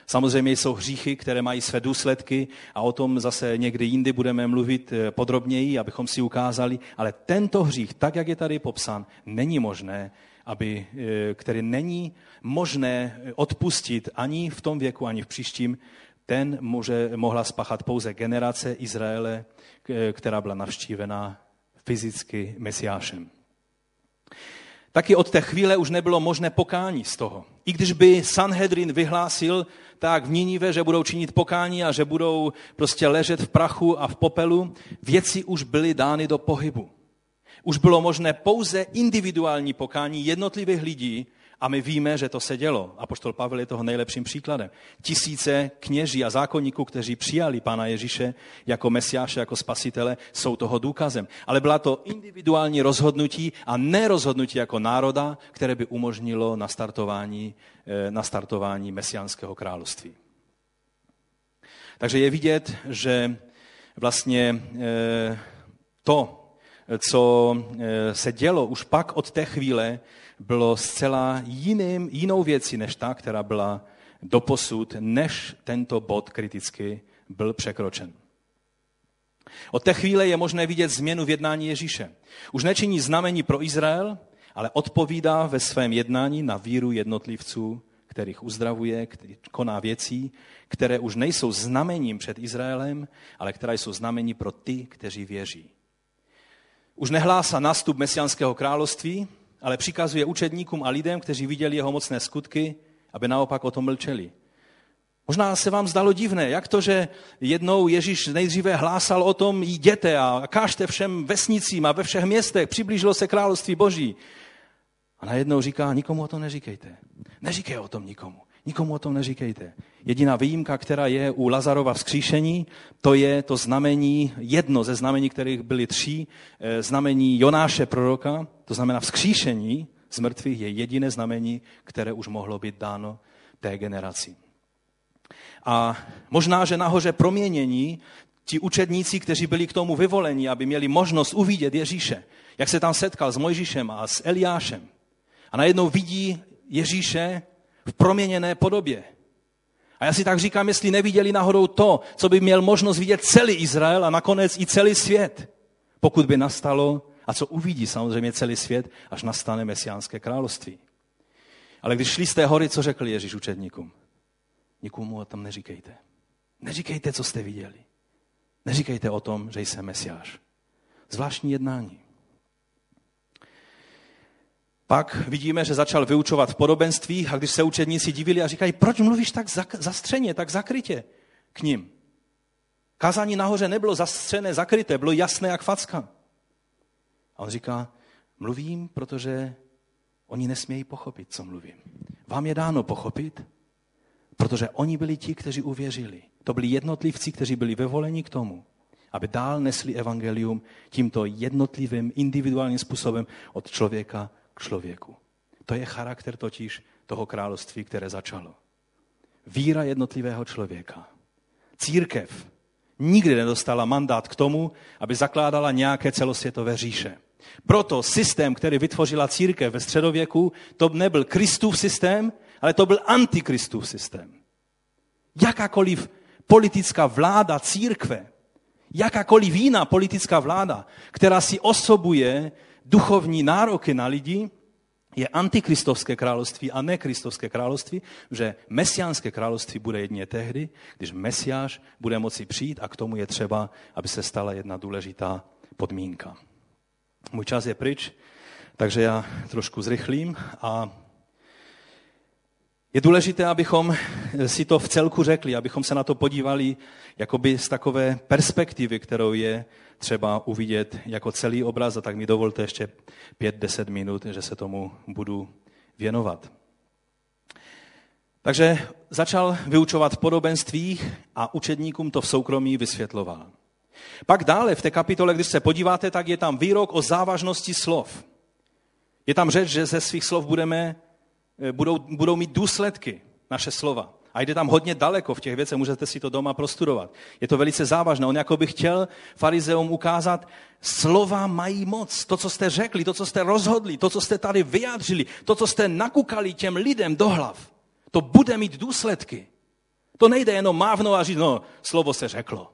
[SPEAKER 1] Samozřejmě jsou hříchy, které mají své důsledky a o tom zase někdy jindy budeme mluvit eh, podrobněji, abychom si ukázali, ale tento hřích, tak jak je tady popsán, není možné, aby, eh, který není možné odpustit ani v tom věku, ani v příštím, ten může, mohla spáchat pouze generace Izraele, která byla navštívena fyzicky Mesiášem. Taky od té chvíle už nebylo možné pokání z toho. I když by Sanhedrin vyhlásil tak v Ninive, že budou činit pokání a že budou prostě ležet v prachu a v popelu, věci už byly dány do pohybu. Už bylo možné pouze individuální pokání jednotlivých lidí, a my víme, že to se dělo. A poštol Pavel je toho nejlepším příkladem. Tisíce kněží a zákonníků, kteří přijali Pána Ježíše jako mesiáše, jako spasitele, jsou toho důkazem. Ale byla to individuální rozhodnutí a nerozhodnutí jako národa, které by umožnilo nastartování, eh, nastartování mesiánského království. Takže je vidět, že vlastně eh, to, co eh, se dělo už pak od té chvíle, bylo zcela jiným, jinou věcí než ta, která byla doposud, než tento bod kriticky byl překročen. Od té chvíle je možné vidět změnu v jednání Ježíše. Už nečiní znamení pro Izrael, ale odpovídá ve svém jednání na víru jednotlivců, kterých uzdravuje, který koná věcí, které už nejsou znamením před Izraelem, ale které jsou znamení pro ty, kteří věří. Už nehlásá nástup mesianského království, ale přikazuje učedníkům a lidem, kteří viděli jeho mocné skutky, aby naopak o tom mlčeli. Možná se vám zdalo divné, jak to, že jednou Ježíš nejdříve hlásal o tom, jděte a kážte všem vesnicím a ve všech městech, přiblížilo se království boží. A najednou říká, nikomu o tom neříkejte. Neříkej o tom nikomu. Nikomu o tom neříkejte. Jediná výjimka, která je u Lazarova vzkříšení, to je to znamení, jedno ze znamení, kterých byly tři, eh, znamení Jonáše proroka, to znamená vzkříšení z mrtvých je jediné znamení, které už mohlo být dáno té generaci. A možná, že nahoře proměnění ti učedníci, kteří byli k tomu vyvoleni, aby měli možnost uvidět Ježíše, jak se tam setkal s Mojžíšem a s Eliášem. A najednou vidí Ježíše v proměněné podobě. A já si tak říkám, jestli neviděli náhodou to, co by měl možnost vidět celý Izrael a nakonec i celý svět, pokud by nastalo, a co uvidí samozřejmě celý svět, až nastane mesiánské království. Ale když šli z té hory, co řekl Ježíš učedníkům? nikomu o tom neříkejte. Neříkejte, co jste viděli. Neříkejte o tom, že jsem Mesiáš. Zvláštní jednání. Pak vidíme, že začal vyučovat v podobenstvích a když se učedníci divili a říkají, proč mluvíš tak zastřeně, tak zakrytě k ním. Kázání nahoře nebylo zastřené, zakryté, bylo jasné jak facka. A on říká, mluvím, protože oni nesmějí pochopit, co mluvím. Vám je dáno pochopit, protože oni byli ti, kteří uvěřili. To byli jednotlivci, kteří byli vyvoleni k tomu, aby dál nesli evangelium tímto jednotlivým, individuálním způsobem od člověka k člověku. To je charakter totiž toho království, které začalo. Víra jednotlivého člověka. Církev nikdy nedostala mandát k tomu, aby zakládala nějaké celosvětové říše. Proto systém, který vytvořila církev ve středověku, to nebyl Kristův systém, ale to byl antikristův systém. Jakákoliv politická vláda církve, jakákoliv jiná politická vláda, která si osobuje duchovní nároky na lidi, je antikristovské království a ne kristovské království, že mesiánské království bude jedině tehdy, když mesiáš bude moci přijít a k tomu je třeba, aby se stala jedna důležitá podmínka. Můj čas je pryč, takže já trošku zrychlím a je důležité, abychom si to v celku řekli, abychom se na to podívali jakoby z takové perspektivy, kterou je třeba uvidět jako celý obraz a tak mi dovolte ještě pět, deset minut, že se tomu budu věnovat. Takže začal vyučovat v podobenstvích a učedníkům to v soukromí vysvětloval. Pak dále v té kapitole, když se podíváte, tak je tam výrok o závažnosti slov. Je tam řeč, že ze svých slov budeme, eh, budou, budou mít důsledky naše slova. A jde tam hodně daleko v těch věcech, můžete si to doma prostudovat. Je to velice závažné. On jako by chtěl farizeum ukázat, slova mají moc. To, co jste řekli, to, co jste rozhodli, to, co jste tady vyjádřili, to, co jste nakukali těm lidem do hlav, to bude mít důsledky. To nejde jenom mávnout a říct, no, slovo se řeklo.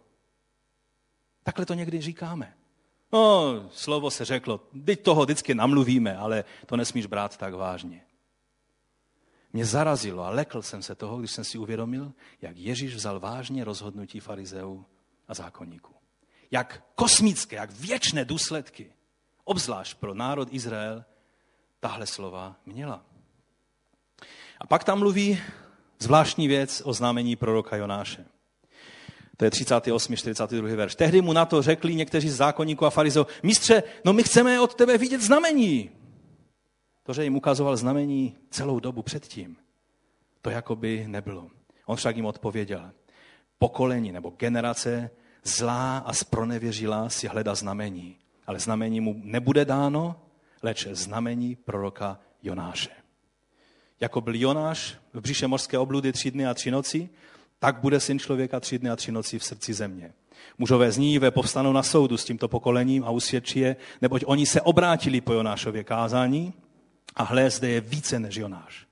[SPEAKER 1] Takhle to někdy říkáme. No, slovo se řeklo, teď toho vždycky namluvíme, ale to nesmíš brát tak vážně. Mě zarazilo a lekl jsem se toho, když jsem si uvědomil, jak Ježíš vzal vážně rozhodnutí farizeů a zákonníků. Jak kosmické, jak věčné důsledky, obzvlášť pro národ Izrael, tahle slova měla. A pak tam mluví zvláštní věc o znamení proroka Jonáše. To je 38. 42. verš. Tehdy mu na to řekli někteří z zákonníků a farizeů, mistře, no my chceme od tebe vidět znamení. To, že jim ukazoval znamení celou dobu předtím, to jako by nebylo. On však jim odpověděl, pokolení nebo generace zlá a spronevěřila si hledá znamení, ale znamení mu nebude dáno, leč znamení proroka Jonáše. Jako byl Jonáš v břiše mořské obludy tři dny a tři noci, tak bude syn člověka tři dny a tři noci v srdci země. Mužové z Níve povstanou na soudu s tímto pokolením a usvědčí je, neboť oni se obrátili po Jonášově kázání a hle, zde je více než Jonáš.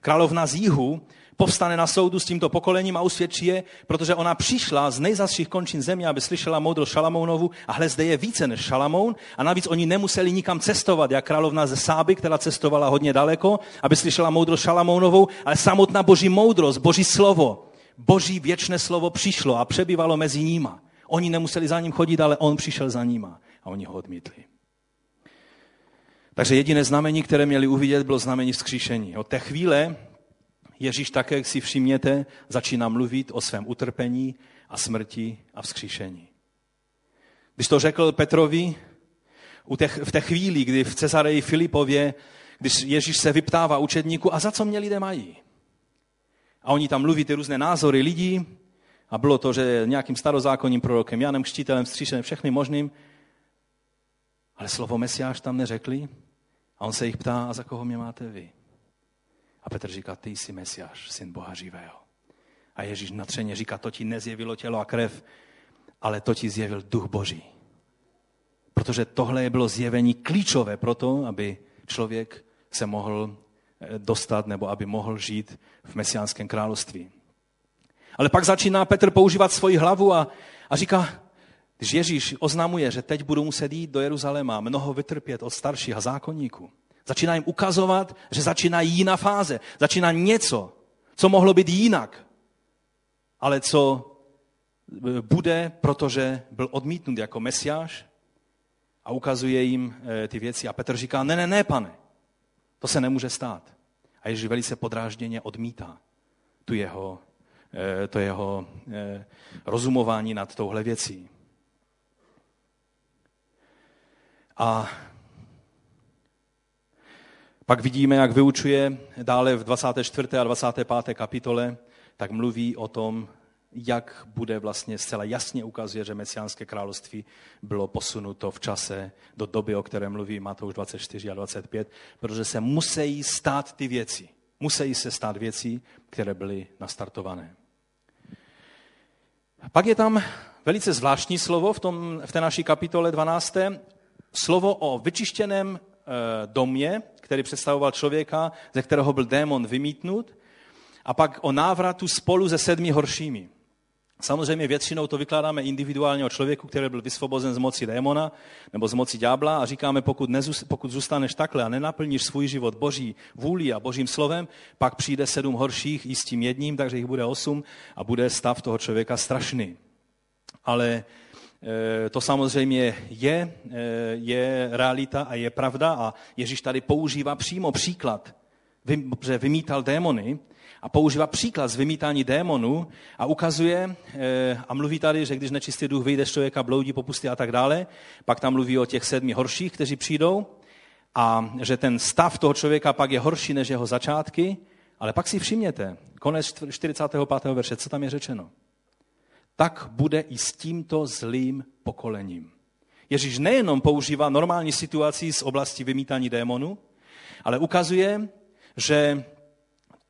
[SPEAKER 1] Královna z jihu povstane na soudu s tímto pokolením a usvědčí je, protože ona přišla z nejzastších končin země, aby slyšela moudro Šalamounovu a hle, zde je více než Šalamoun a navíc oni nemuseli nikam cestovat, jak královna ze Sáby, která cestovala hodně daleko, aby slyšela moudro Šalamounovou, ale samotná boží moudrost, boží slovo, boží věčné slovo přišlo a přebývalo mezi nima. Oni nemuseli za ním chodit, ale on přišel za nima a oni ho odmítli. Takže jediné znamení, které měli uvidět, bylo znamení vzkříšení. Od té chvíle Ježíš také, jak si všimněte, začíná mluvit o svém utrpení a smrti a vzkříšení. Když to řekl Petrovi, v té chvíli, kdy v Cezareji Filipově, když Ježíš se vyptává učedníku, a za co mě lidé mají? A oni tam mluví ty různé názory lidí, a bylo to, že nějakým starozákonním prorokem, Janem Křtitelem, Stříšenem, všechny možným, ale slovo Mesiáš tam neřekli, a on se jich ptá, a za koho mě máte vy? A Petr říká, ty jsi Mesiáš, syn Boha živého. A Ježíš natřeně říká, to ti nezjevilo tělo a krev, ale to ti zjevil duch Boží. Protože tohle bylo zjevení klíčové pro to, aby člověk se mohl eh, dostat nebo aby mohl žít v mesiánském království. Ale pak začíná Petr používat svoji hlavu a, a říká, když Ježíš oznamuje, že teď budou muset jít do Jeruzaléma, mnoho vytrpět od starších a zákonníků, začíná jim ukazovat, že začíná jiná fáze, začíná něco, co mohlo být jinak. ale co e, bude, protože byl odmítnut jako mesiáš a ukazuje jim e, ty věci. A Petr říká, ne, ne, ne, pane, to se nemůže stát. A Ježíš velice podrážděně odmítá tu jeho, e, to jeho rozumování nad touhle věcí. A pak vidíme, jak vyučuje dále v 24. a 25. kapitole, tak mluví o tom, jak bude vlastně zcela jasně ukazuje, že mesiánské království bylo posunuto v čase do doby, o které mluví Matouš 24 a 25, protože se musí stát ty věci. Musí se stát věci, které byly nastartované. Pak je tam velice zvláštní slovo v, tom, v té naší kapitole 12. Slovo o vyčištěném eh, domě, který představoval člověka, ze kterého byl démon vymítnut, a pak o návratu spolu se sedmi horšími. Samozřejmě většinou to vykládáme individuálně o člověku, který byl vysvobozen z moci démona nebo z moci ďábla a říkáme, pokud, nezůst, pokud zůstaneš takhle a nenaplníš svůj život boží vůli a božím slovem, pak přijde sedm horších i s tím jedním, takže jich bude osm a bude stav toho člověka strašný. Ale to samozřejmě je, e, je realita a je pravda a Ježíš tady používá přímo příklad, že vymítal démony, a používá příklad z vymítání démonů a ukazuje eh, a mluví tady, že když nečistý duch vyjde z člověka, bloudí po a tak dále, pak tam mluví o těch sedmi horších, kteří přijdou a že ten stav toho člověka pak je horší než jeho začátky, ale pak si všimněte, konec 45. verše, co tam je řečeno. Tak bude i s tímto zlým pokolením. Ježíš nejenom používá normální situaci z oblasti vymítání démonu, ale ukazuje, že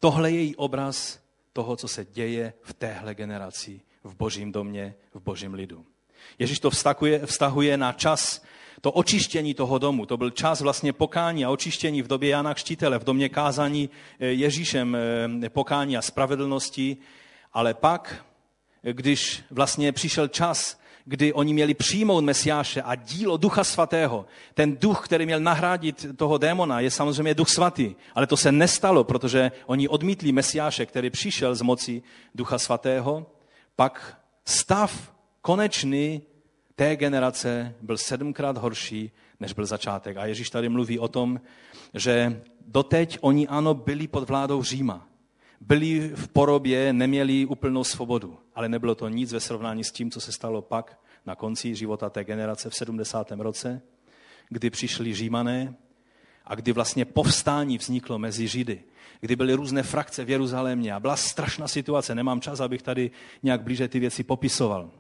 [SPEAKER 1] Tohle je její obraz toho, co se děje v téhle generaci, v božím domě, v božím lidu. Ježíš to vztahuje, vztahuje na čas to očištění toho domu. To byl čas vlastně pokání a očištění v době Jana Kštítele, v domě kázání eh, Ježíšem eh, pokání a spravedlnosti. Ale pak, když vlastně přišel čas kdy oni měli přijmout Mesiáše a dílo Ducha Svatého, ten duch, který měl nahrádit toho démona, je samozřejmě Duch Svatý. Ale to se nestalo, protože oni odmítli Mesiáše, který přišel z moci Ducha Svatého. Pak stav konečný té generace byl sedmkrát horší, než byl začátek. A Ježíš tady mluví o tom, že doteď oni ano byli pod vládou Říma byli v porobě, neměli úplnou svobodu, ale nebylo to nic ve srovnání s tím, co se stalo pak na konci života té generace v 70. roce, kdy přišli římané a kdy vlastně povstání vzniklo mezi Židy, kdy byly různé frakce v Jeruzalémě a byla strašná situace. Nemám čas, abych tady nějak blíže ty věci popisoval.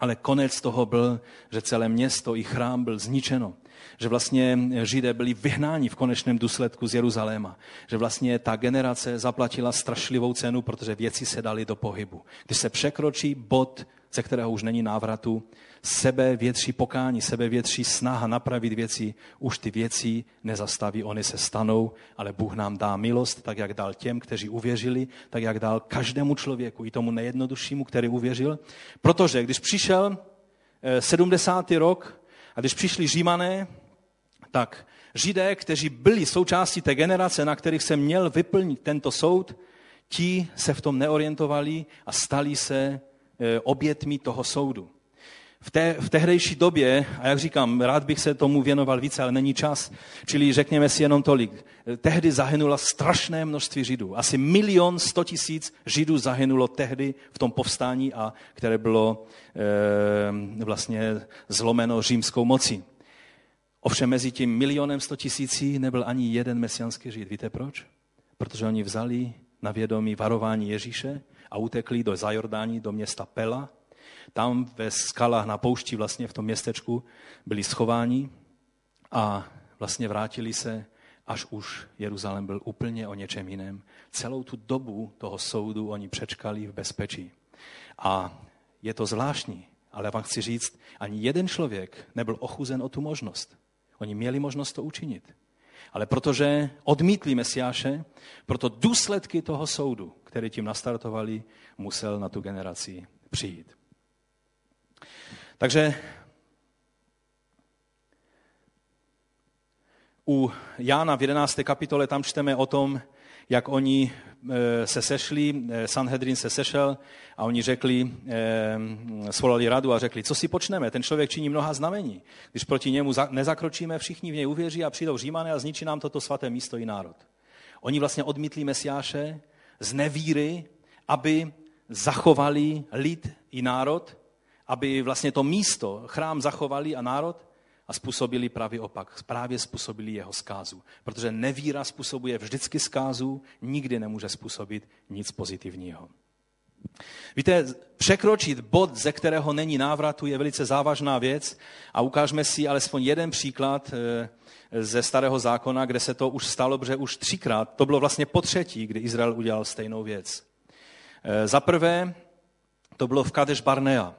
[SPEAKER 1] Ale konec toho byl, že celé město i chrám byl zničeno že vlastně Židé byli vyhnáni v konečném důsledku z Jeruzaléma. Že vlastně ta generace zaplatila strašlivou cenu, protože věci se daly do pohybu. Když se překročí bod, ze kterého už není návratu, sebe větší pokání, sebe větší snaha napravit věci, už ty věci nezastaví, oni se stanou, ale Bůh nám dá milost, tak jak dal těm, kteří uvěřili, tak jak dal každému člověku, i tomu nejjednoduššímu, který uvěřil. Protože když přišel 70. Eh, rok a když přišli římané, tak židé, kteří byli součástí té generace, na kterých se měl vyplnit tento soud, ti se v tom neorientovali a stali se obětmi toho soudu. V, té, v tehdejší době, a jak říkám, rád bych se tomu věnoval více, ale není čas, čili řekněme si jenom tolik. Tehdy zahynulo strašné množství Židů. Asi milion sto tisíc Židů zahynulo tehdy v tom povstání, a které bylo e, vlastně zlomeno římskou mocí. Ovšem mezi tím milionem sto tisící nebyl ani jeden mesianský žid. Víte proč? Protože oni vzali na vědomí varování Ježíše a utekli do Zajordání, do města Pela. Tam ve skalách na poušti, vlastně v tom městečku, byli schováni a vlastně vrátili se, až už Jeruzalém byl úplně o něčem jiném. Celou tu dobu toho soudu oni přečkali v bezpečí. A je to zvláštní, ale vám chci říct, ani jeden člověk nebyl ochuzen o tu možnost. Oni měli možnost to učinit. Ale protože odmítli Mesiáše, proto důsledky toho soudu, který tím nastartovali, musel na tu generaci přijít. Takže u Jána v 11. kapitole tam čteme o tom, jak oni e, se sešli, e, Sanhedrin se sešel a oni řekli, e, svolali radu a řekli, co si počneme, ten člověk činí mnoha znamení. Když proti němu nezakročíme, všichni v něj uvěří a přijdou římané a zničí nám toto svaté místo i národ. Oni vlastně odmítli Mesiáše z nevíry, aby zachovali lid i národ, aby vlastně to místo, chrám zachovali a národ a způsobili právě opak. Právě způsobili jeho zkázu. Protože nevíra způsobuje vždycky zkázu, nikdy nemůže způsobit nic pozitivního. Víte, překročit bod, ze kterého není návratu, je velice závažná věc a ukážeme si alespoň jeden příklad eh, ze starého zákona, kde se to už stalo, protože už třikrát, to bylo vlastně po třetí, kdy Izrael udělal stejnou věc. Eh, za prvé, to bylo v Kadeš Barnea.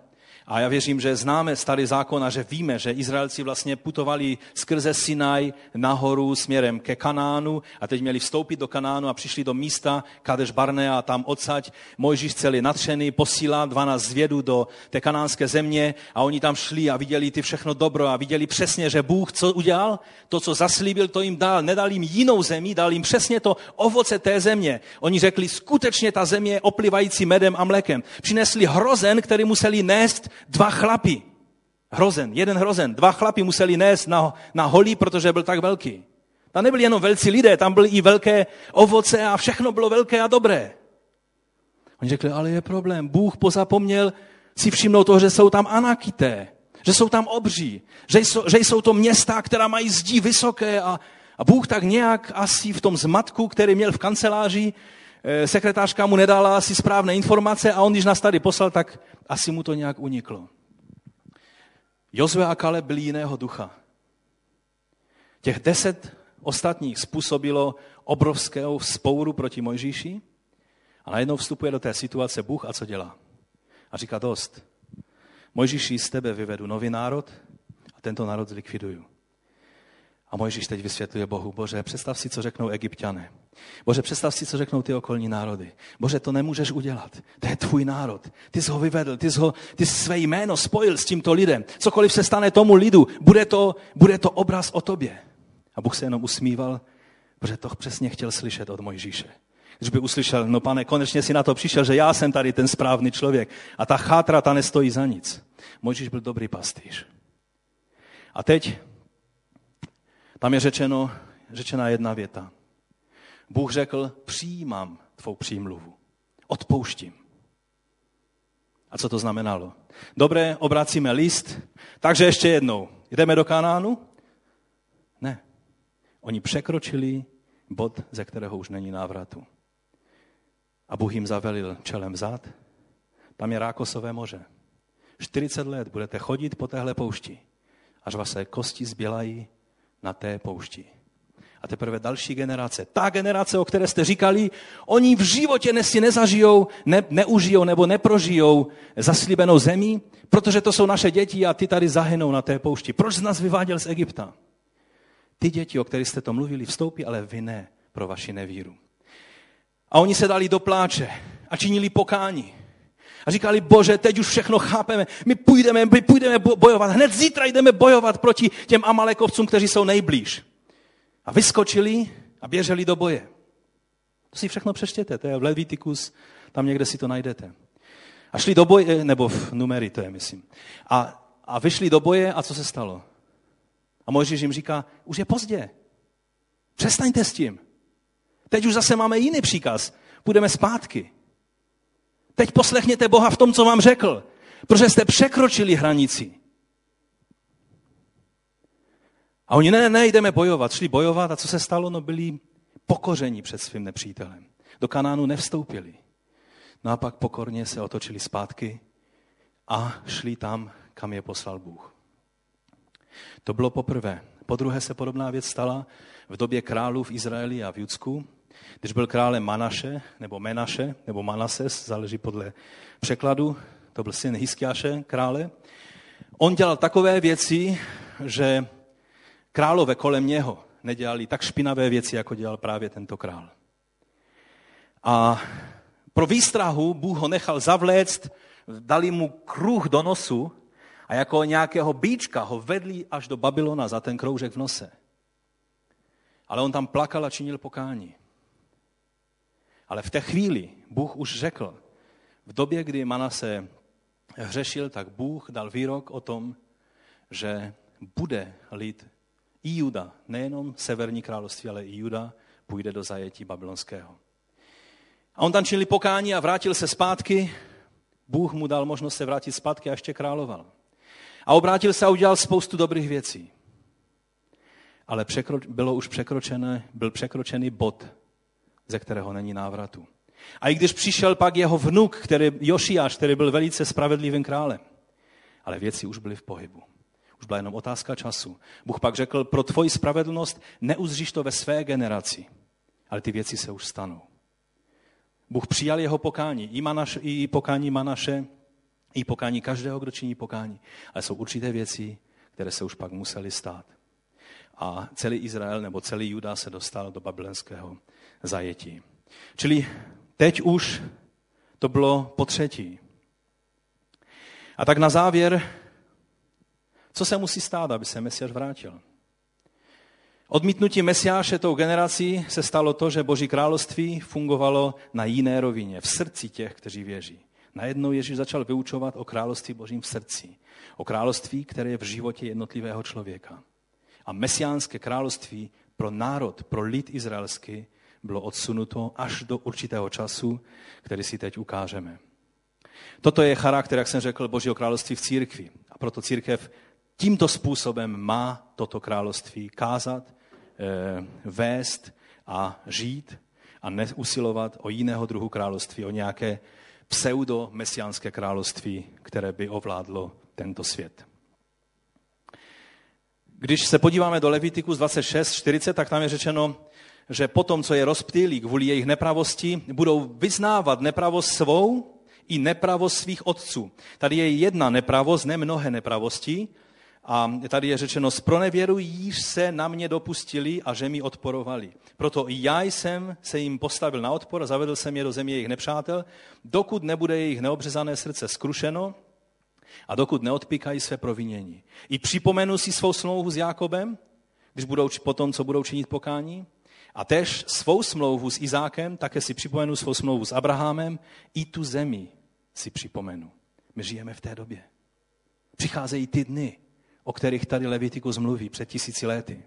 [SPEAKER 1] A já věřím, že známe starý zákon a že víme, že Izraelci vlastně putovali skrze Sinaj nahoru směrem ke Kanánu a teď měli vstoupit do Kanánu a přišli do místa Kadeš Barnea a tam odsaď Mojžíš celý natřený posílá 12 zvědů do té kanánské země a oni tam šli a viděli ty všechno dobro a viděli přesně, že Bůh co udělal? To, co zaslíbil, to jim dal. Nedal jim jinou zemi, dal jim přesně to ovoce té země. Oni řekli, skutečně ta země je oplivající medem a mlekem. Přinesli hrozen, který museli nést dva chlapi, hrozen, jeden hrozen, dva chlapi museli nést na, na holí, protože byl tak velký. Tam nebyli jenom velcí lidé, tam byly i velké ovoce a všechno bylo velké a dobré. Oni řekli, ale je problém, Bůh pozapomněl si všimnout toho, že jsou tam anakité, že jsou tam obří, že jsou, že jsou to města, která mají zdí vysoké a, a Bůh tak nějak asi v tom zmatku, který měl v kanceláři, sekretářka mu nedala asi správné informace a on, když nás tady poslal, tak asi mu to nějak uniklo. Jozue a Kaleb byli jiného ducha. Těch deset ostatních způsobilo obrovskou spouru proti Mojžíši a najednou vstupuje do té situace Bůh a co dělá? A říká dost. Mojžíši, z tebe vyvedu nový národ a tento národ zlikviduju. A Mojžíš teď vysvětluje Bohu, Bože, představ si, co řeknou egyptiané. Bože, představ si, co řeknou ty okolní národy. Bože, to nemůžeš udělat. To je tvůj národ. Ty jsi ho vyvedl, ty jsi, ho, ty jsi své jméno spojil s tímto lidem. Cokoliv se stane tomu lidu, bude to, bude to obraz o tobě. A Bůh se jenom usmíval, protože to přesně chtěl slyšet od Mojžíše. Když by uslyšel, no pane, konečně si na to přišel, že já jsem tady ten správný člověk a ta chátra, ta nestojí za nic. Mojžíš byl dobrý pastýř. A teď tam je řečeno, řečena jedna věta. Bůh řekl, přijímám tvou přímluvu. Odpouštím. A co to znamenalo? Dobré, obracíme list, takže ještě jednou. Jdeme do Kanánu? Ne. Oni překročili bod, ze kterého už není návratu. A Bůh jim zavelil čelem zad. Tam je Rákosové moře. 40 let budete chodit po téhle poušti, až vaše kosti zbělají na té poušti. A teprve další generace, ta generace, o které jste říkali, oni v životě si nezažijou, ne, neužijou nebo neprožijou zaslíbenou zemi, protože to jsou naše děti a ty tady zahynou na té poušti. Proč z nás vyváděl z Egypta? Ty děti, o kterých jste to mluvili, vstoupí, ale vy ne pro vaši nevíru. A oni se dali do pláče a činili pokání. A říkali, bože, teď už všechno chápeme, my půjdeme, my půjdeme bojovat, hned zítra jdeme bojovat proti těm Amalekovcům, kteří jsou nejblíž. A vyskočili a běželi do boje. To si všechno přečtěte, to je v Levitikus, tam někde si to najdete. A šli do boje, nebo v numery to je, myslím. A, a vyšli do boje a co se stalo? A Mojžíš jim říká, už je pozdě. Přestaňte s tím. Teď už zase máme jiný příkaz. Půjdeme zpátky. Teď poslechněte Boha v tom, co vám řekl, protože jste překročili hranici. A oni, ne, ne, jdeme bojovat. Šli bojovat a co se stalo? No byli pokoření před svým nepřítelem. Do Kanánu nevstoupili. No a pak pokorně se otočili zpátky a šli tam, kam je poslal Bůh. To bylo poprvé. Po druhé se podobná věc stala v době králů v Izraeli a v Judsku, když byl králem Manaše, nebo Menaše, nebo Manases, záleží podle překladu, to byl syn Hiskiaše, krále, on dělal takové věci, že králové kolem něho nedělali tak špinavé věci, jako dělal právě tento král. A pro výstrahu Bůh ho nechal zavléct, dali mu kruh do nosu a jako nějakého bíčka ho vedli až do Babylona za ten kroužek v nose. Ale on tam plakal a činil pokání. Ale v té chvíli Bůh už řekl, v době, kdy Manase hřešil, tak Bůh dal výrok o tom, že bude lid i Juda, nejenom severní království, ale i Juda půjde do zajetí babylonského. A on tam činil pokání a vrátil se zpátky. Bůh mu dal možnost se vrátit zpátky a ještě královal. A obrátil se a udělal spoustu dobrých věcí. Ale překro, bylo už překročené, byl překročený bod, ze kterého není návratu. A i když přišel pak jeho vnuk, který, Jošiáš, který byl velice spravedlivým králem, ale věci už byly v pohybu. Už byla jenom otázka času. Bůh pak řekl, pro tvoji spravedlnost neuzříš to ve své generaci, ale ty věci se už stanou. Bůh přijal jeho pokání, i, Manaš, i pokání Manaše, i pokání každého, kdo činí pokání. Ale jsou určité věci, které se už pak musely stát. A celý Izrael nebo celý Juda se dostal do babylonského zajetí. Čili teď už to bylo po třetí. A tak na závěr, co se musí stát, aby se Mesiáš vrátil? Odmítnutí Mesiáše tou generací se stalo to, že Boží království fungovalo na jiné rovině, v srdci těch, kteří věří. Najednou Ježíš začal vyučovat o království Božím v srdci. O království, které je v životě jednotlivého člověka. A mesiánské království pro národ, pro lid izraelský bylo odsunuto až do určitého času, který si teď ukážeme. Toto je charakter, jak jsem řekl, Božího království v církvi. A proto církev tímto způsobem má toto království kázat, eh, vést a žít a neusilovat o jiného druhu království, o nějaké pseudo-mesiánské království, které by ovládlo tento svět. Když se podíváme do Levitikus 26, 40, tak tam je řečeno, že potom, co je rozptýlí kvůli jejich nepravosti, budou vyznávat nepravost svou i nepravost svých otců. Tady je jedna nepravost, ne mnohé nepravosti, a tady je řečeno, spronevěrují se na mě dopustili a že mi odporovali. Proto i já jsem se jim postavil na odpor a zavedl jsem je do země jejich nepřátel, dokud nebude jejich neobřezané srdce skrušeno a dokud neodpíkají své provinění. I připomenu si svou smlouvu s Jákobem, když budou potom, co budou činit pokání, a tež svou smlouvu s Izákem, také si připomenu svou smlouvu s Abrahamem, i tu zemi si připomenu. My žijeme v té době. Přicházejí ty dny, o kterých tady Levitikus mluví před tisíci lety.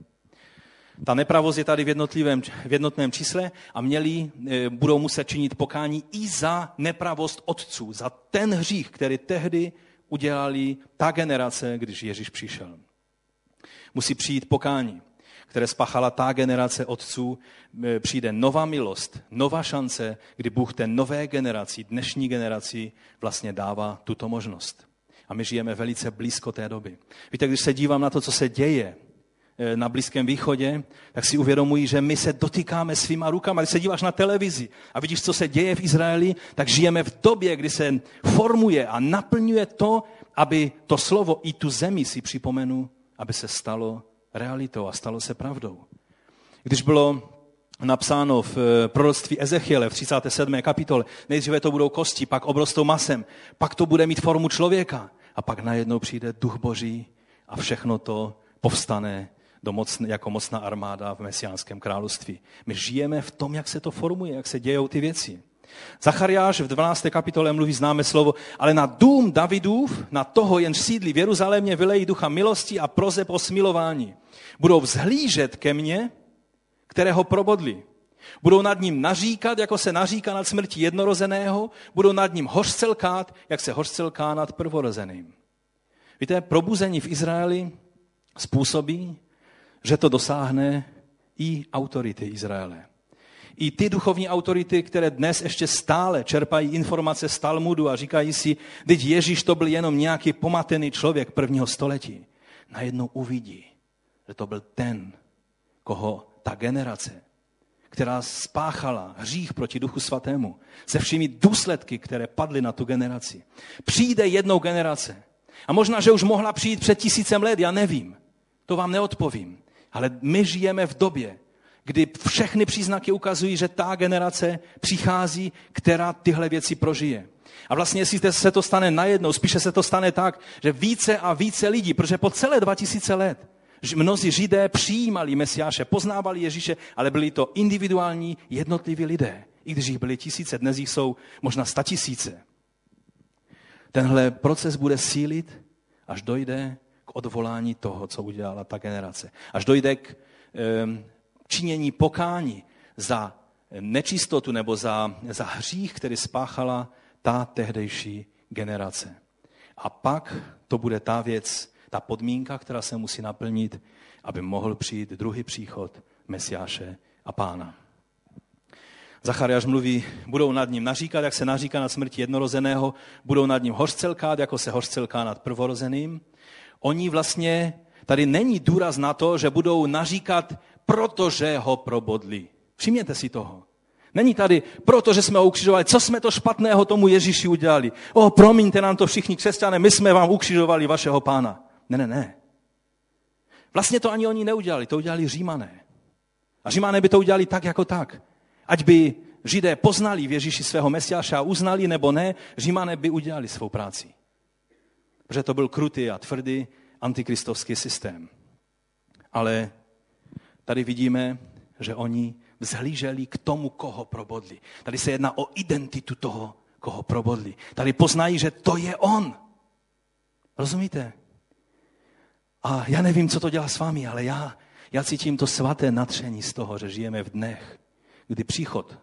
[SPEAKER 1] Ta nepravost je tady v, jednotlivém, v jednotném čísle a měli, e, budou muset činit pokání i za nepravost otců, za ten hřích, který tehdy udělali ta generace, když Ježíš přišel. Musí přijít pokání, které spáchala ta generace otců. E, přijde nová milost, nová šance, kdy Bůh té nové generaci, dnešní generaci vlastně dává tuto možnost. A my žijeme velice blízko té doby. Víte, když se dívám na to, co se děje eh, na Blízkém východě, tak si uvědomuji, že my se dotýkáme svýma rukama. Když se díváš na televizi a vidíš, co se děje v Izraeli, tak žijeme v době, kdy se formuje a naplňuje to, aby to slovo i tu zemi si připomenu, aby se stalo realitou a stalo se pravdou. Když bylo napsáno v eh, proroctví Ezechiele v 37. kapitole, nejdříve to budou kosti, pak obrostou masem, pak to bude mít formu člověka a pak najednou přijde duch boží a všechno to povstane do mocn, jako mocná armáda v mesiánském království. My žijeme v tom, jak se to formuje, jak se dějou ty věci. Zachariáš v 12. kapitole mluví známe slovo, ale na dům Davidův, na toho, jenž sídlí v Jeruzalémě, vylejí ducha milosti a proze po smilování. Budou vzhlížet ke mně, kterého probodli. Budou nad ním naříkat, jako se naříká nad smrtí jednorozeného, budou nad ním hořcelkát, jak se hořcelká nad prvorozeným. Víte, probuzení v Izraeli způsobí, že to dosáhne i autority Izraele. I ty duchovní autority, které dnes ještě stále čerpají informace z Talmudu a říkají si, teď Ježíš to byl jenom nějaký pomatený člověk prvního století, najednou uvidí, že to byl ten, koho ta generace, která spáchala hřích proti Duchu Svatému, se všemi důsledky, které padly na tu generaci. Přijde jednou generace. A možná, že už mohla přijít před tisícem let, já nevím. To vám neodpovím. Ale my žijeme v době, kdy všechny příznaky ukazují, že ta generace přichází, která tyhle věci prožije. A vlastně, jestli se to stane najednou, spíše se to stane tak, že více a více lidí, protože po celé 2000 let mnozí Židé přijímali Mesiáše, poznávali Ježíše, ale byli to individuální, jednotliví lidé. I když jich byly tisíce, dnes jich jsou možná statisíce. Tenhle proces bude sílit, až dojde k odvolání toho, co udělala ta generace. Až dojde k e, činění pokání za nečistotu nebo za, za hřích, který spáchala ta tehdejší generace. A pak to bude ta věc, ta podmínka, která se musí naplnit, aby mohl přijít druhý příchod Mesiáše a Pána. Zachariáš mluví, budou nad ním naříkat, jak se naříká nad smrti jednorozeného, budou nad ním hořcelkát, jako se hořcelká nad prvorozeným. Oni vlastně, tady není důraz na to, že budou naříkat, protože ho probodli. Všimněte si toho. Není tady, protože jsme ho ukřižovali, co jsme to špatného tomu Ježíši udělali. O, promiňte nám to všichni křesťané, my jsme vám ukřižovali vašeho pána. Ne, ne, ne. Vlastně to ani oni neudělali, to udělali římané. A římané by to udělali tak jako tak. Ať by Židé poznali v Ježíši svého Mesiáša a uznali nebo ne, římané by udělali svou práci. Protože to byl krutý a tvrdý antikristovský systém. Ale tady vidíme, že oni vzhlíželi k tomu, koho probodli. Tady se jedná o identitu toho, koho probodli. Tady poznají, že to je on. Rozumíte? A já nevím, co to dělá s vámi, ale já, já cítím to svaté natření z toho, že žijeme v dnech, kdy příchod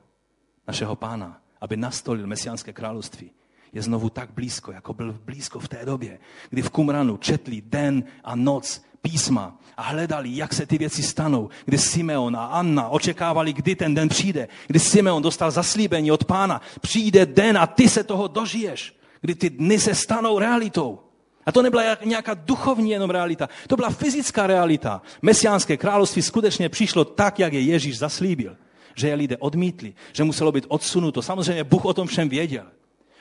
[SPEAKER 1] našeho pána, aby nastolil mesiánské království, je znovu tak blízko, jako byl blízko v té době, kdy v Kumranu četli den a noc písma a hledali, jak se ty věci stanou, kdy Simeon a Anna očekávali, kdy ten den přijde, kdy Simeon dostal zaslíbení od pána, přijde den a ty se toho dožiješ, kdy ty dny se stanou realitou. A to nebyla nějaká duchovní jenom realita, to byla fyzická realita. Mesiánské království skutečně přišlo tak, jak je Ježíš zaslíbil. Že je lidé odmítli, že muselo být odsunuto. Samozřejmě Bůh o tom všem věděl.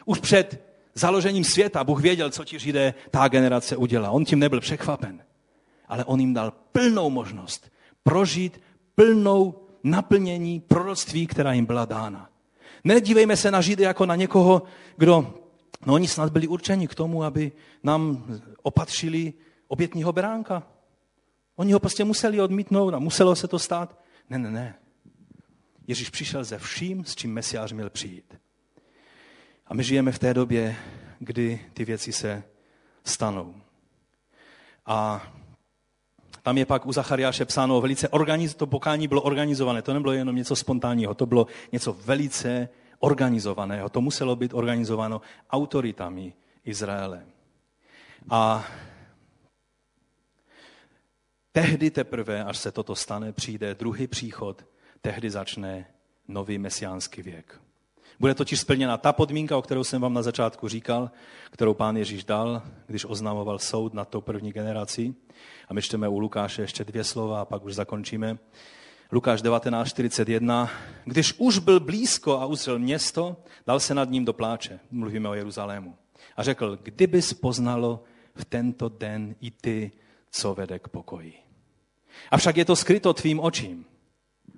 [SPEAKER 1] Už před založením světa Bůh věděl, co ti Židé ta generace udělá. On tím nebyl překvapen. Ale on jim dal plnou možnost prožít plnou naplnění proroctví, která jim byla dána. Nedívejme se na Židy jako na někoho, kdo No oni snad byli určeni k tomu, aby nám opatřili obětního beránka. Oni ho prostě museli odmítnout a muselo se to stát. Ne, ne, ne. Ježíš přišel ze vším, s čím Mesiář měl přijít. A my žijeme v té době, kdy ty věci se stanou. A tam je pak u Zachariáše psáno velice, organiz, to pokání bylo organizované, to nebylo jenom něco spontánního, to bylo něco velice organizovaného. To muselo být organizováno autoritami Izraele. A tehdy teprve, až se toto stane, přijde druhý příchod, tehdy začne nový mesiánský věk. Bude totiž splněna ta podmínka, o kterou jsem vám na začátku říkal, kterou pán Ježíš dal, když oznamoval soud nad tou první generací. A my čteme u Lukáše ještě dvě slova a pak už zakončíme. Lukáš 19.41. Když už byl blízko a uzřel město, dal se nad ním do pláče. Mluvíme o Jeruzalému. A řekl, kdybys poznalo v tento den i ty, co vede k pokoji. Avšak je to skryto tvým očím,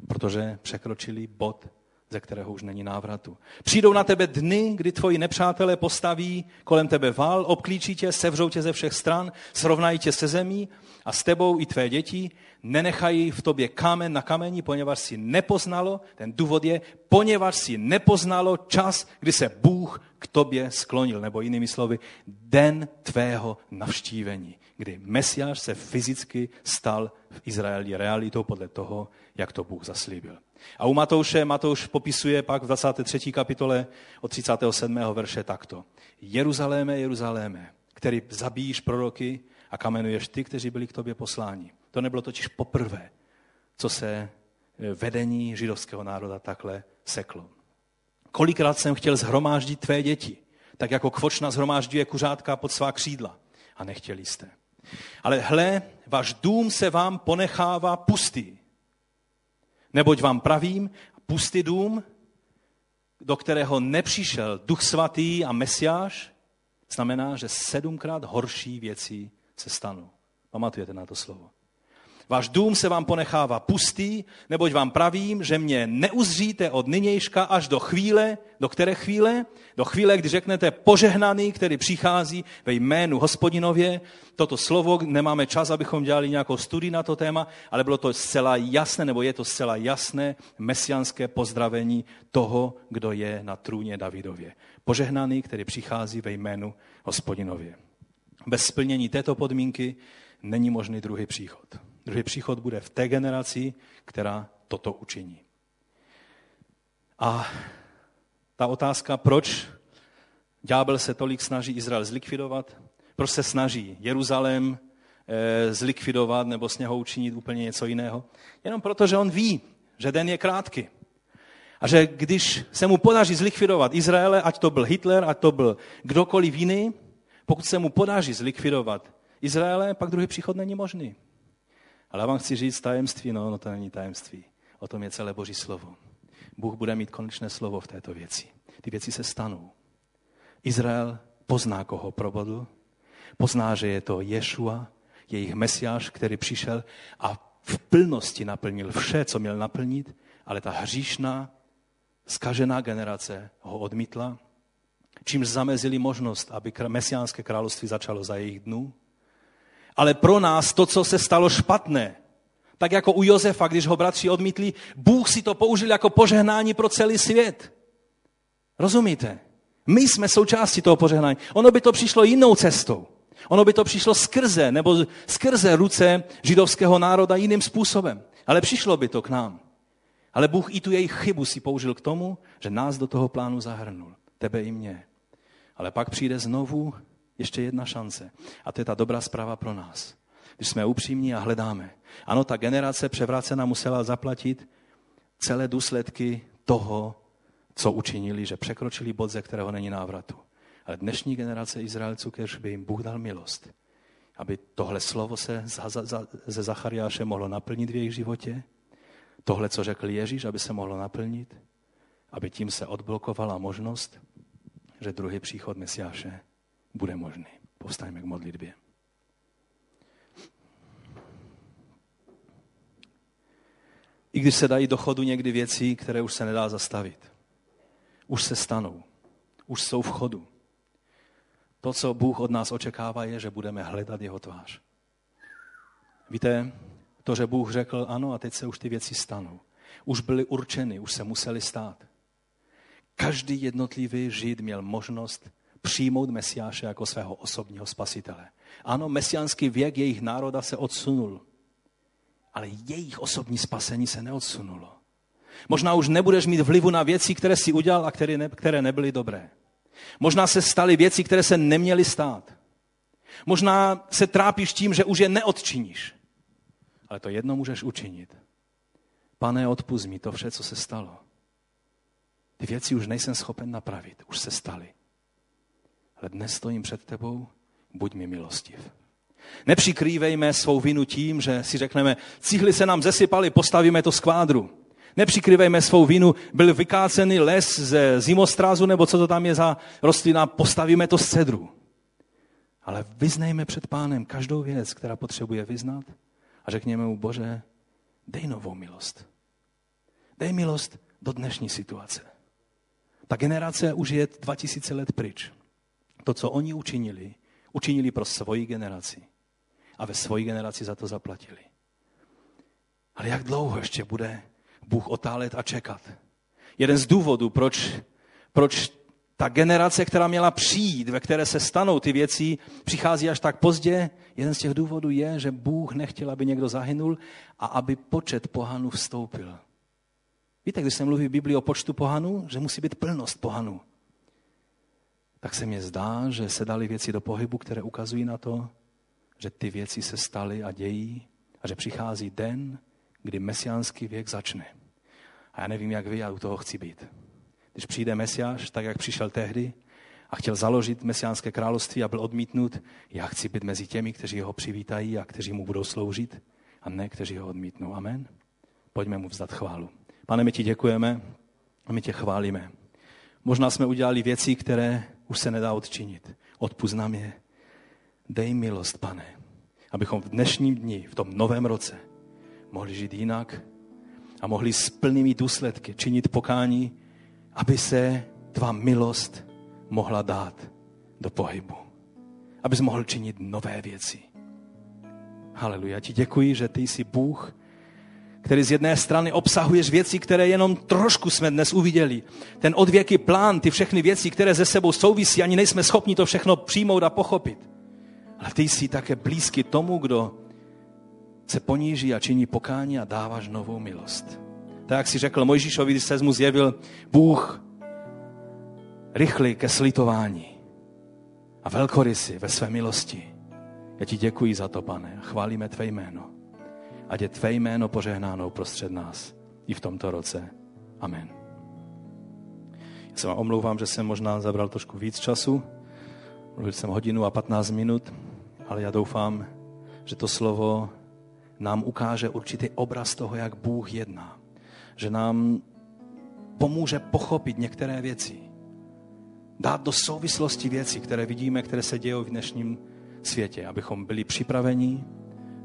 [SPEAKER 1] protože překročili bod ze kterého už není návratu. Přijdou na tebe dny, kdy tvoji nepřátelé postaví kolem tebe val, obklíčí tě, sevřou tě ze všech stran, srovnají tě se zemí a s tebou i tvé děti nenechají v tobě kámen na kameni, poněvadž si nepoznalo, ten důvod je, poněvadž si nepoznalo čas, kdy se Bůh k tobě sklonil, nebo jinými slovy, den tvého navštívení, kdy Mesiáš se fyzicky stal v Izraeli realitou podle toho, jak to Bůh zaslíbil. A u Matouše, Matouš popisuje pak v 23. kapitole od 37. verše takto. Jeruzaléme, Jeruzaléme, který zabíjíš proroky a kamenuješ ty, kteří byli k tobě posláni. To nebylo totiž poprvé, co se e, vedení židovského národa takhle seklo. Kolikrát jsem chtěl zhromáždit tvé děti, tak jako kvočna zhromážďuje kuřátka pod svá křídla. A nechtěli jste. Ale hle, váš dům se vám ponechává pustý. Neboť vám pravím, pustý dům, do kterého nepřišel duch svatý a mesiáš, znamená, že sedmkrát horší věci se stanou. Pamatujete na to slovo. Váš dům se vám ponechává pustý, neboť vám pravím, že mě neuzříte od nynějška až do chvíle, do které chvíle? Do chvíle, kdy řeknete požehnaný, který přichází ve jménu hospodinově. Toto slovo, nemáme čas, abychom dělali nějakou studii na to téma, ale bylo to zcela jasné, nebo je to zcela jasné mesianské pozdravení toho, kdo je na trůně Davidově. Požehnaný, který přichází ve jménu hospodinově. Bez splnění této podmínky není možný druhý příchod. Druhý příchod bude v té generaci, která toto učiní. A ta otázka, proč ďábel se tolik snaží Izrael zlikvidovat, proč se snaží Jeruzalém e, zlikvidovat nebo z něho učinit úplně něco jiného, jenom proto, že on ví, že den je krátký. A že když se mu podaří zlikvidovat Izraele, ať to byl Hitler, ať to byl kdokoliv jiný, pokud se mu podaří zlikvidovat Izraele, pak druhý příchod není možný. Ale já vám chci říct tajemství, no, no to není tajemství. O tom je celé Boží slovo. Bůh bude mít konečné slovo v této věci. Ty věci se stanou. Izrael pozná, koho probodl, pozná, že je to Ješua, jejich mesiáš, který přišel a v plnosti naplnil vše, co měl naplnit, ale ta hříšná, skažená generace ho odmítla, čímž zamezili možnost, aby mesiánské království začalo za jejich dnů ale pro nás to, co se stalo špatné, tak jako u Josefa, když ho bratři odmítli, Bůh si to použil jako požehnání pro celý svět. Rozumíte? My jsme součástí toho požehnání. Ono by to přišlo jinou cestou. Ono by to přišlo skrze, nebo skrze ruce židovského národa jiným způsobem. Ale přišlo by to k nám. Ale Bůh i tu jejich chybu si použil k tomu, že nás do toho plánu zahrnul. Tebe i mě. Ale pak přijde znovu ještě jedna šance. A to je ta dobrá zpráva pro nás. Když jsme upřímní a hledáme. Ano, ta generace převrácená musela zaplatit celé důsledky toho, co učinili, že překročili bod, ze kterého není návratu. Ale dnešní generace Izraelců, kež by jim Bůh dal milost, aby tohle slovo se ze Zachariáše mohlo naplnit v jejich životě, tohle, co řekl Ježíš, aby se mohlo naplnit, aby tím se odblokovala možnost, že druhý příchod Mesiáše bude možný. Povstaňme k modlitbě. I když se dají do chodu někdy věci, které už se nedá zastavit. Už se stanou. Už jsou v chodu. To, co Bůh od nás očekává, je, že budeme hledat jeho tvář. Víte, to, že Bůh řekl ano a teď se už ty věci stanou. Už byly určeny, už se museli stát. Každý jednotlivý žid měl možnost přijmout Mesiáše jako svého osobního spasitele. Ano, mesiánský věk jejich národa se odsunul, ale jejich osobní spasení se neodsunulo. Možná už nebudeš mít vlivu na věci, které si udělal a které, ne, které nebyly dobré. Možná se staly věci, které se neměly stát. Možná se trápíš tím, že už je neodčiníš. Ale to jedno můžeš učinit. Pane, odpust mi to vše, co se stalo. Ty věci už nejsem schopen napravit, už se staly ale dnes stojím před tebou, buď mi milostiv. Nepřikrývejme svou vinu tím, že si řekneme, cihly se nám zesypaly, postavíme to z kvádru. Nepřikrývejme svou vinu, byl vykácený les ze zimostrázu, nebo co to tam je za rostlina, postavíme to z cedru. Ale vyznejme před pánem každou věc, která potřebuje vyznat a řekněme mu, Bože, dej novou milost. Dej milost do dnešní situace. Ta generace už je 2000 let pryč. To, co oni učinili, učinili pro svoji generaci. A ve svoji generaci za to zaplatili. Ale jak dlouho ještě bude Bůh otálet a čekat? Jeden z důvodů, proč, proč ta generace, která měla přijít, ve které se stanou ty věci, přichází až tak pozdě, jeden z těch důvodů je, že Bůh nechtěl, aby někdo zahynul a aby počet pohanů vstoupil. Víte, když se mluví v Biblii o počtu pohanů, že musí být plnost pohanů tak se mně zdá, že se dali věci do pohybu, které ukazují na to, že ty věci se staly a dějí a že přichází den, kdy mesiánský věk začne. A já nevím, jak vy, já u toho chci být. Když přijde mesiáš, tak jak přišel tehdy a chtěl založit mesiánské království a byl odmítnut, já chci být mezi těmi, kteří ho přivítají a kteří mu budou sloužit a ne, kteří ho odmítnou. Amen. Pojďme mu vzdat chválu. Pane, my ti děkujeme a my tě chválíme. Možná jsme udělali věci, které už se nedá odčinit. Odpust je. Dej milost, pane, abychom v dnešním dni, v tom novém roce, mohli žít jinak a mohli s plnými důsledky činit pokání, aby se tvá milost mohla dát do pohybu. Abys mohl činit nové věci. Haleluja. Ti děkuji, že ty jsi Bůh, který z jedné strany obsahuješ věci, které jenom trošku jsme dnes uviděli. Ten odvěký plán, ty všechny věci, které ze sebou souvisí, ani nejsme schopni to všechno přijmout a pochopit. Ale ty jsi také blízky tomu, kdo se poníží a činí pokání a dáváš novou milost. Tak jak si řekl Mojžíšovi, když se mu zjevil Bůh rychlý ke slitování a velkorysy ve své milosti. Já ti děkuji za to, pane, chválíme tvé jméno. Ať je tvé jméno požehnáno prostřed nás i v tomto roce. Amen. Já se vám omlouvám, že jsem možná zabral trošku víc času. Mluvil jsem hodinu a 15 minut, ale já doufám, že to slovo nám ukáže určitý obraz toho, jak Bůh jedná. Že nám pomůže pochopit některé věci. Dát do souvislosti věci, které vidíme, které se dějí v dnešním světě, abychom byli připraveni,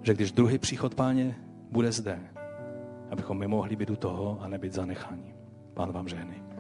[SPEAKER 1] že když druhý příchod páně bude zde, abychom my mohli být u toho a nebyt zanecháni. Pán vám žehnej.